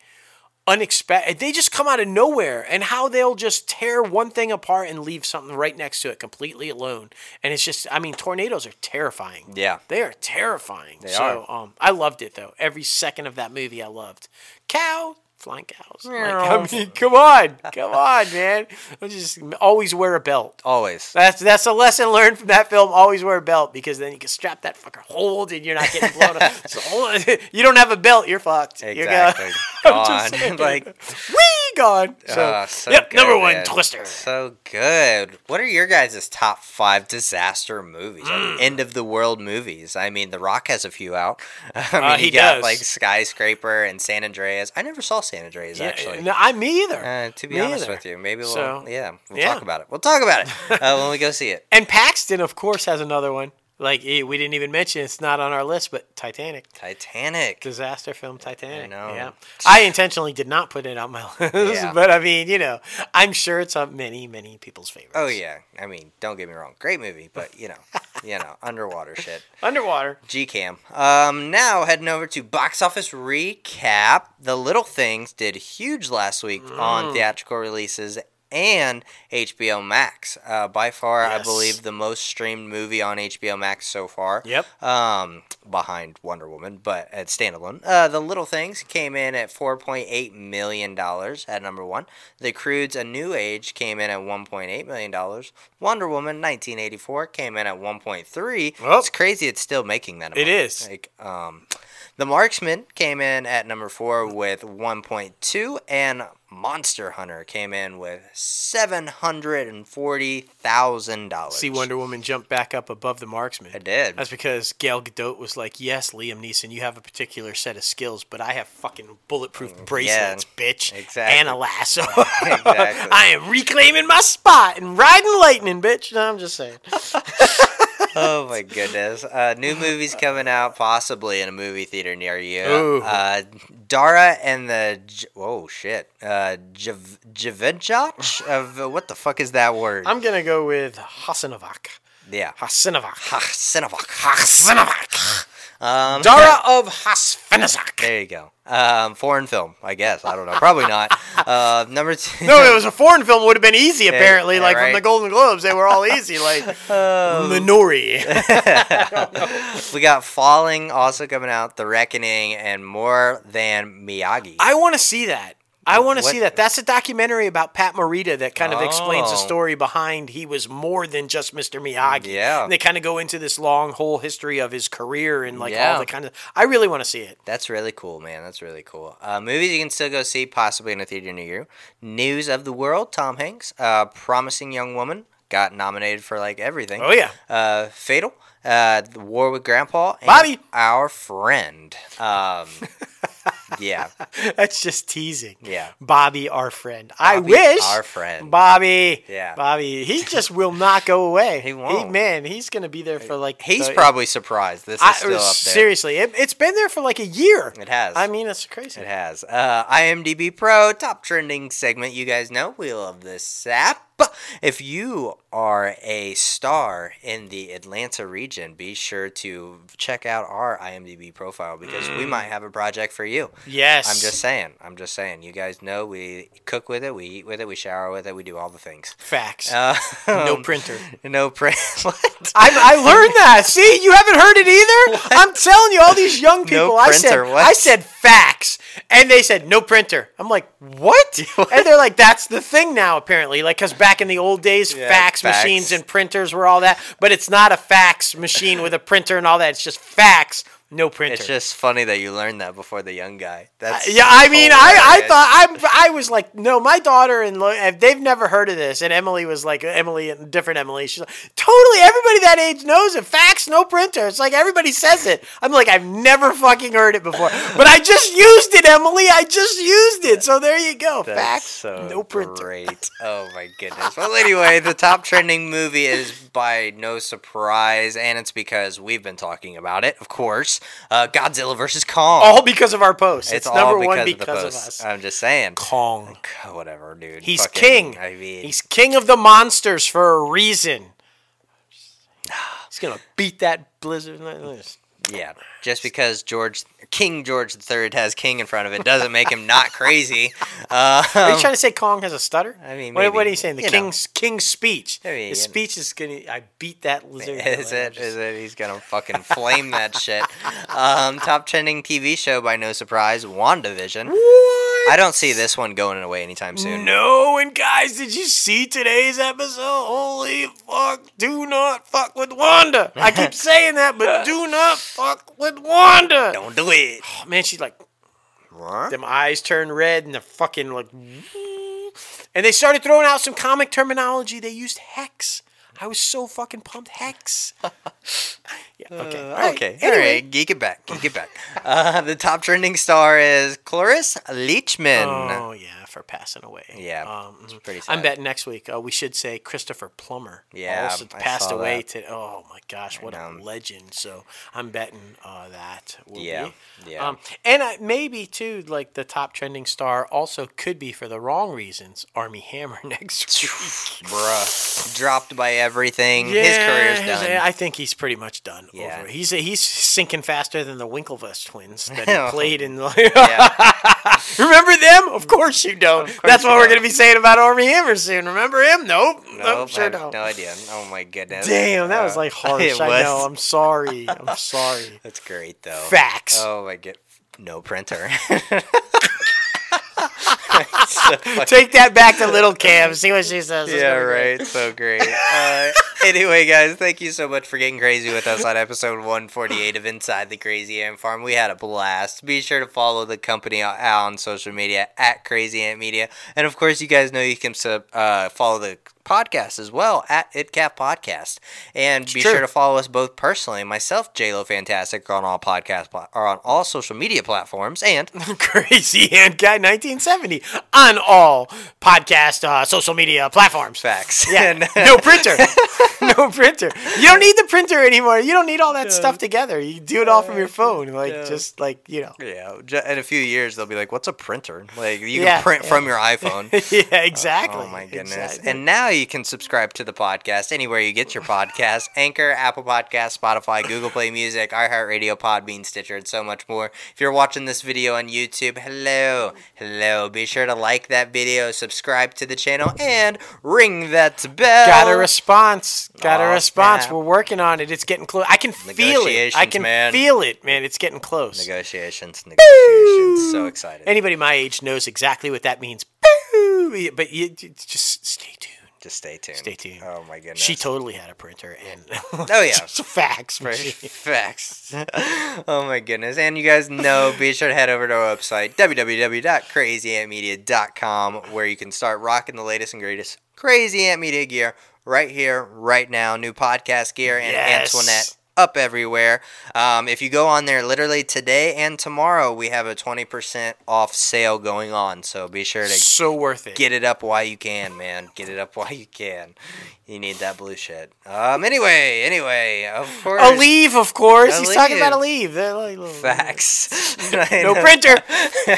unexpected. They just come out of nowhere and how they'll just tear one thing apart and leave something right next to it completely alone. And it's just i mean tornadoes are terrifying. Yeah. they are terrifying. They so um i loved it though. Every second of that movie i loved. Cow flying cows like, i mean come on come on man just always wear a belt Always. that's that's a lesson learned from that film. Always wear a belt because then you can strap that fucker hold and you're not getting blown up. So, hold- you don't have a belt, you're fucked. You're Exactly. gonna- I'm just Gone. like, wee gone. So, uh, so yep, good, number one, man. Twister. So good. What are your guys' top five disaster movies? Mm. End of the world movies. I mean, The Rock has a few out. I mean, Uh, he he got does. like Skyscraper and San Andreas. I never saw San Andreas Yeah, actually. no, I me either. Uh, to be Me honest either. with you, maybe we'll So, yeah we'll yeah. talk about it. We'll talk about it uh, when we go see it. And Paxton, of course, has another one. Like we didn't even mention, it's not on our list, but Titanic. Titanic. disaster film Titanic. I know. Yeah. I intentionally did not put it on my list, Yeah. but I mean, you know, I'm sure it's on many, many people's favorites. Oh yeah, I mean, don't get me wrong, great movie, but you know, you know, underwater shit. Underwater. Gcam. Um, now heading over to box office recap. The Little Things did huge last week Mm. on theatrical releases and HBO Max. Uh, by far, I believe the most streamed movie on HBO Max so far. Yep. Um, behind Wonder Woman, but at standalone. Uh, the Little Things came in at four point eight million dollars at number one. The Croods A New Age came in at one point eight million dollars. Wonder Woman nineteen eighty four came in at one point three. Well, it's crazy. It's still making that. it amount. is. Like um, the Marksman came in at number four with one point two, and Monster Hunter came in with seven hundred and forty thousand dollars. See Wonder Woman jump back up above the marksman. I did. That's because Gail Gadot was like, "Yes, Liam Neeson, you have a particular set of skills, but I have fucking bulletproof mm, bracelets, bitch, exactly. and a lasso. Exactly. I am reclaiming my spot and riding lightning, bitch." No, I'm just saying. oh my goodness! Uh, new movies coming out, possibly in a movie theater near you. Uh, Dara and the J- whoa shit, uh, Jav- of uh, what the fuck is that word? I'm gonna go with Hasanovac. yeah, Hasanovac. Hasinovac. Hasanovac. Um, Dara of Hasfenazak. there you go. Um, foreign film, I guess. I don't know. Probably not. Uh, number two. No, it was a foreign film. Would have been easy, apparently. yeah, like right. from the Golden Globes, they were all easy. Like Minari. we got Falling also coming out, The Reckoning, and More Than Miyagi. I want to see that. I want to see that. That's a documentary about Pat Morita that kind of explains the Oh. story behind he was more than just Mr. Miyagi. Yeah. And they kind of go into this long whole history of his career and like Yeah. all the kind of. I really want to see it. That's really cool, man. That's really cool. Uh, movies you can still go see, possibly in a theater near you. News of the World, Tom Hanks. Uh, Promising Young Woman got nominated for like everything. Oh yeah. Uh, Fatale. Uh, the War with Grandpa. And Bobby. Our friend. Um, yeah, That's just teasing. yeah. Bobby, our friend. I wish. our friend. Bobby. Yeah. Bobby. He just will not go away. He won't. man, he's gonna be there for like. He's the- probably surprised. This is I, still up there. seriously, it, it's been there for like a year. It has. I mean, it's crazy. It has. Uh, IMDb Pro, top trending segment. You guys know we love this app. But if you are a star in the Atlanta region, be sure to check out our IMDb profile because we might have a project for you. Yes. I'm just saying. I'm just saying. You guys know we cook with it, we eat with it, we shower with it, we do all the things. facts. Uh, no um, printer. No print. what? I, I learned that. See, you haven't heard it either. I'm telling you, all these young people. I said, printer, what? I said facts, and they said no printer. I'm like, what? and they're like, that's the thing now, apparently. Like, because back in the old days, Yeah, fax, fax. machines and printers were all that, but it's not a fax machine with a printer and all that. It's just fax, no printer. It's just funny that you learned that before the young guy. That's yeah, I mean, I, I thought I I was like, no, my daughter and lo- they've never heard of this, and Emily was like, uh, Emily, different Emily, she's like, totally, everybody that age knows it. Fax, no printer. It's like everybody says it. I'm like, I've never fucking heard it before, but I just used it, Emily. I just used it. So there you go. That's Fax, so no printer. Great. Oh my goodness. Well, anyway, the top trending movie is by no surprise, and it's because we've been talking about it, of course. Uh, Godzilla versus Kong. All because of our post. It's, it's number because one of because of, us. I'm just saying. Kong. Whatever, dude. He's Fucking- king. I mean, He's king of the monsters for a reason. He's gonna beat that blizzard. Yeah. Just because George King George III has king in front of it doesn't make him not crazy. Uh, Are you trying to say Kong has a stutter? I mean, what, what are you saying? The You know. king's king's speech. I mean, His speech is gonna. I beat that lizard. Is it? Is it? He's gonna fucking flame that shit. Um, top trending TV show by no surprise, WandaVision. What? I don't see this one going away anytime soon. No, and guys, did you see today's episode? Holy fuck! Do not fuck with Wanda. I keep saying that, but do not fuck with Wanda. Don't do it. Oh, man, she's like, Huh? them eyes turn red, and the fucking like, and they started throwing out some comic terminology. They used hex. I was so fucking pumped. Hex. yeah. Okay. all right. Okay, all Anyway. right, geek it back, geek it back. Uh, the top trending star is Cloris Leachman. Oh yeah, for passing away. Yeah, um, it's pretty I'm betting next week uh, we should say Christopher Plummer. Yeah, also I passed away that. to. Oh my gosh, what a legend! So I'm betting uh, that. Will Yeah, be. yeah. Um, and uh, maybe too, like the top trending star also could be for the wrong reasons. Armie Hammer next week. Bruh, dropped by everything. his career's his- done. I think he's pretty much done. Yeah. Over. He's he's sinking faster than the Winklevoss twins that he played in. yeah, Remember them? Of course you don't. That's what we're going to be saying about Armie Hammer soon. Remember him? Nope. Nope. nope, sure don't. no idea. Oh my goodness. Damn, that was Uh, like harsh. I know. I'm sorry. I'm sorry. That's great though. Facts. Oh my god. No printer. So Take that back to little Cam. See what she says. It's yeah, gonna great. right. So great. Uh, anyway, guys, thank you so much for getting crazy with us on episode 148 of Inside the Crazy Ant Farm. We had a blast. Be sure to follow the company on- on social media at Crazy Ant Media, and of course, you guys know you can sub, uh, follow the podcast as well at ItCap Podcast, and be true. sure to follow us both personally. Myself, JLo Fantastic, on all podcast pla- or on all social media platforms, and Crazy Ant Guy 1970 on all podcast uh, social media platforms. facts. Yeah, And- no printer. no printer. You don't need the printer anymore. You don't need all that stuff together. You do it all from your phone. Like Yeah. just like you know. Yeah, in a few years they'll be like, "What's a printer?" Like you Yeah, can print yeah. from your iPhone. yeah, exactly. Oh my goodness! Exactly. And now you can subscribe to the podcast anywhere you get your podcast: Anchor, Apple Podcast, Spotify, Google Play Music, iHeartRadio, Podbean, Stitcher, and so much more. If you're watching this video on YouTube, hello, hello! Be sure to like that video, subscribe to the channel, and ring that bell. Got a response. Got a response. snap. We're working on it. It's getting close. I can feel it. I can man. feel it, man. It's getting close. Negotiations, negotiations. So excited. Anybody my age knows exactly what that means. Boo! But you, you just. Just stay tuned. Stay tuned. Oh my goodness. She totally had a printer and Oh, yeah. facts. Right. machine. Facts. oh my goodness. And you guys know, be sure to head over to our website, www.crazyantmedia.com, where you can start rocking the latest and greatest Crazy Ant Media gear right here, right now. New podcast gear and Yes. Antoinette up everywhere. Um, if you go on there literally today and tomorrow, we have a 20% off sale going on. So be sure to So worth it. get it up while you can, man. Get it up while you can. You need that blue shit. Um. Anyway, anyway, of course. a leave, of course. He's talking about a leave. Facts. No printer.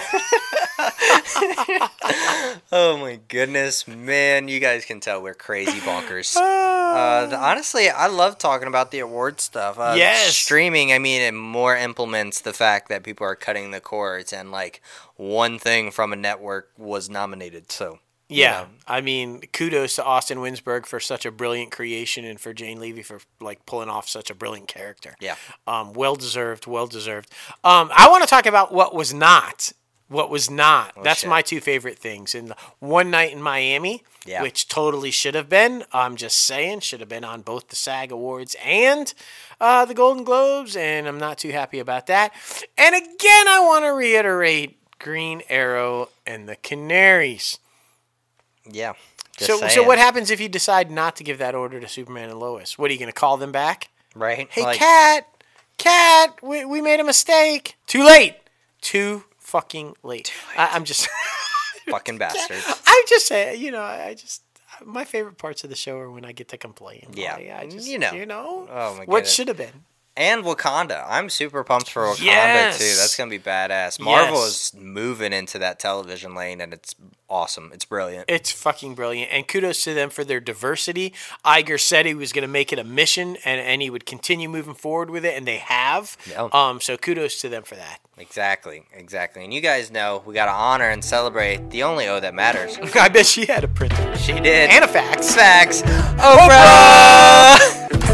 Oh my goodness, man! You guys can tell we're crazy bonkers. Uh, the- honestly, I love talking about the award stuff. Uh, Yes. streaming. I mean, it more implements the fact that people are cutting the cords, and like one thing from a network was nominated. So Yeah, know. I mean, kudos to Austin Winsberg for such a brilliant creation, and for Jane Levy for like pulling off such a brilliant character. yeah, Um, well deserved, well deserved. Um, I want to talk about what was not. What was not. That's Oh, shit. my two favorite things. And one night in Miami, Yeah. which totally should have been. I'm just saying, should have been on both the SAG Awards and uh, the Golden Globes, and I'm not too happy about that. And again, I want to reiterate Green Arrow and the Canaries. Yeah. So, so what happens if you decide not to give that order to Superman and Lois? What are you going to call them back? Right? Hey, Like, cat, cat, we, we made a mistake. Too late. Too fucking late. I, I'm just, fucking bastards. I just say, you know, I I just. My favorite parts of the show are when I get to complain. Yeah. Like, I just, You know. you know, Oh my what should have been. And Wakanda. I'm super pumped for Wakanda Yes. too. That's gonna be badass. Marvel Yes. is moving into that television lane, and it's awesome. It's brilliant. It's fucking brilliant. And kudos to them for their diversity. Iger said he was going to make it a mission and, and he would continue moving forward with it, and they have. Yeah. Um, so kudos to them for that. Exactly, exactly. And you guys know we gotta honor and celebrate the only O that matters. I bet she had a printer She did. and a fax. facts. Oprah.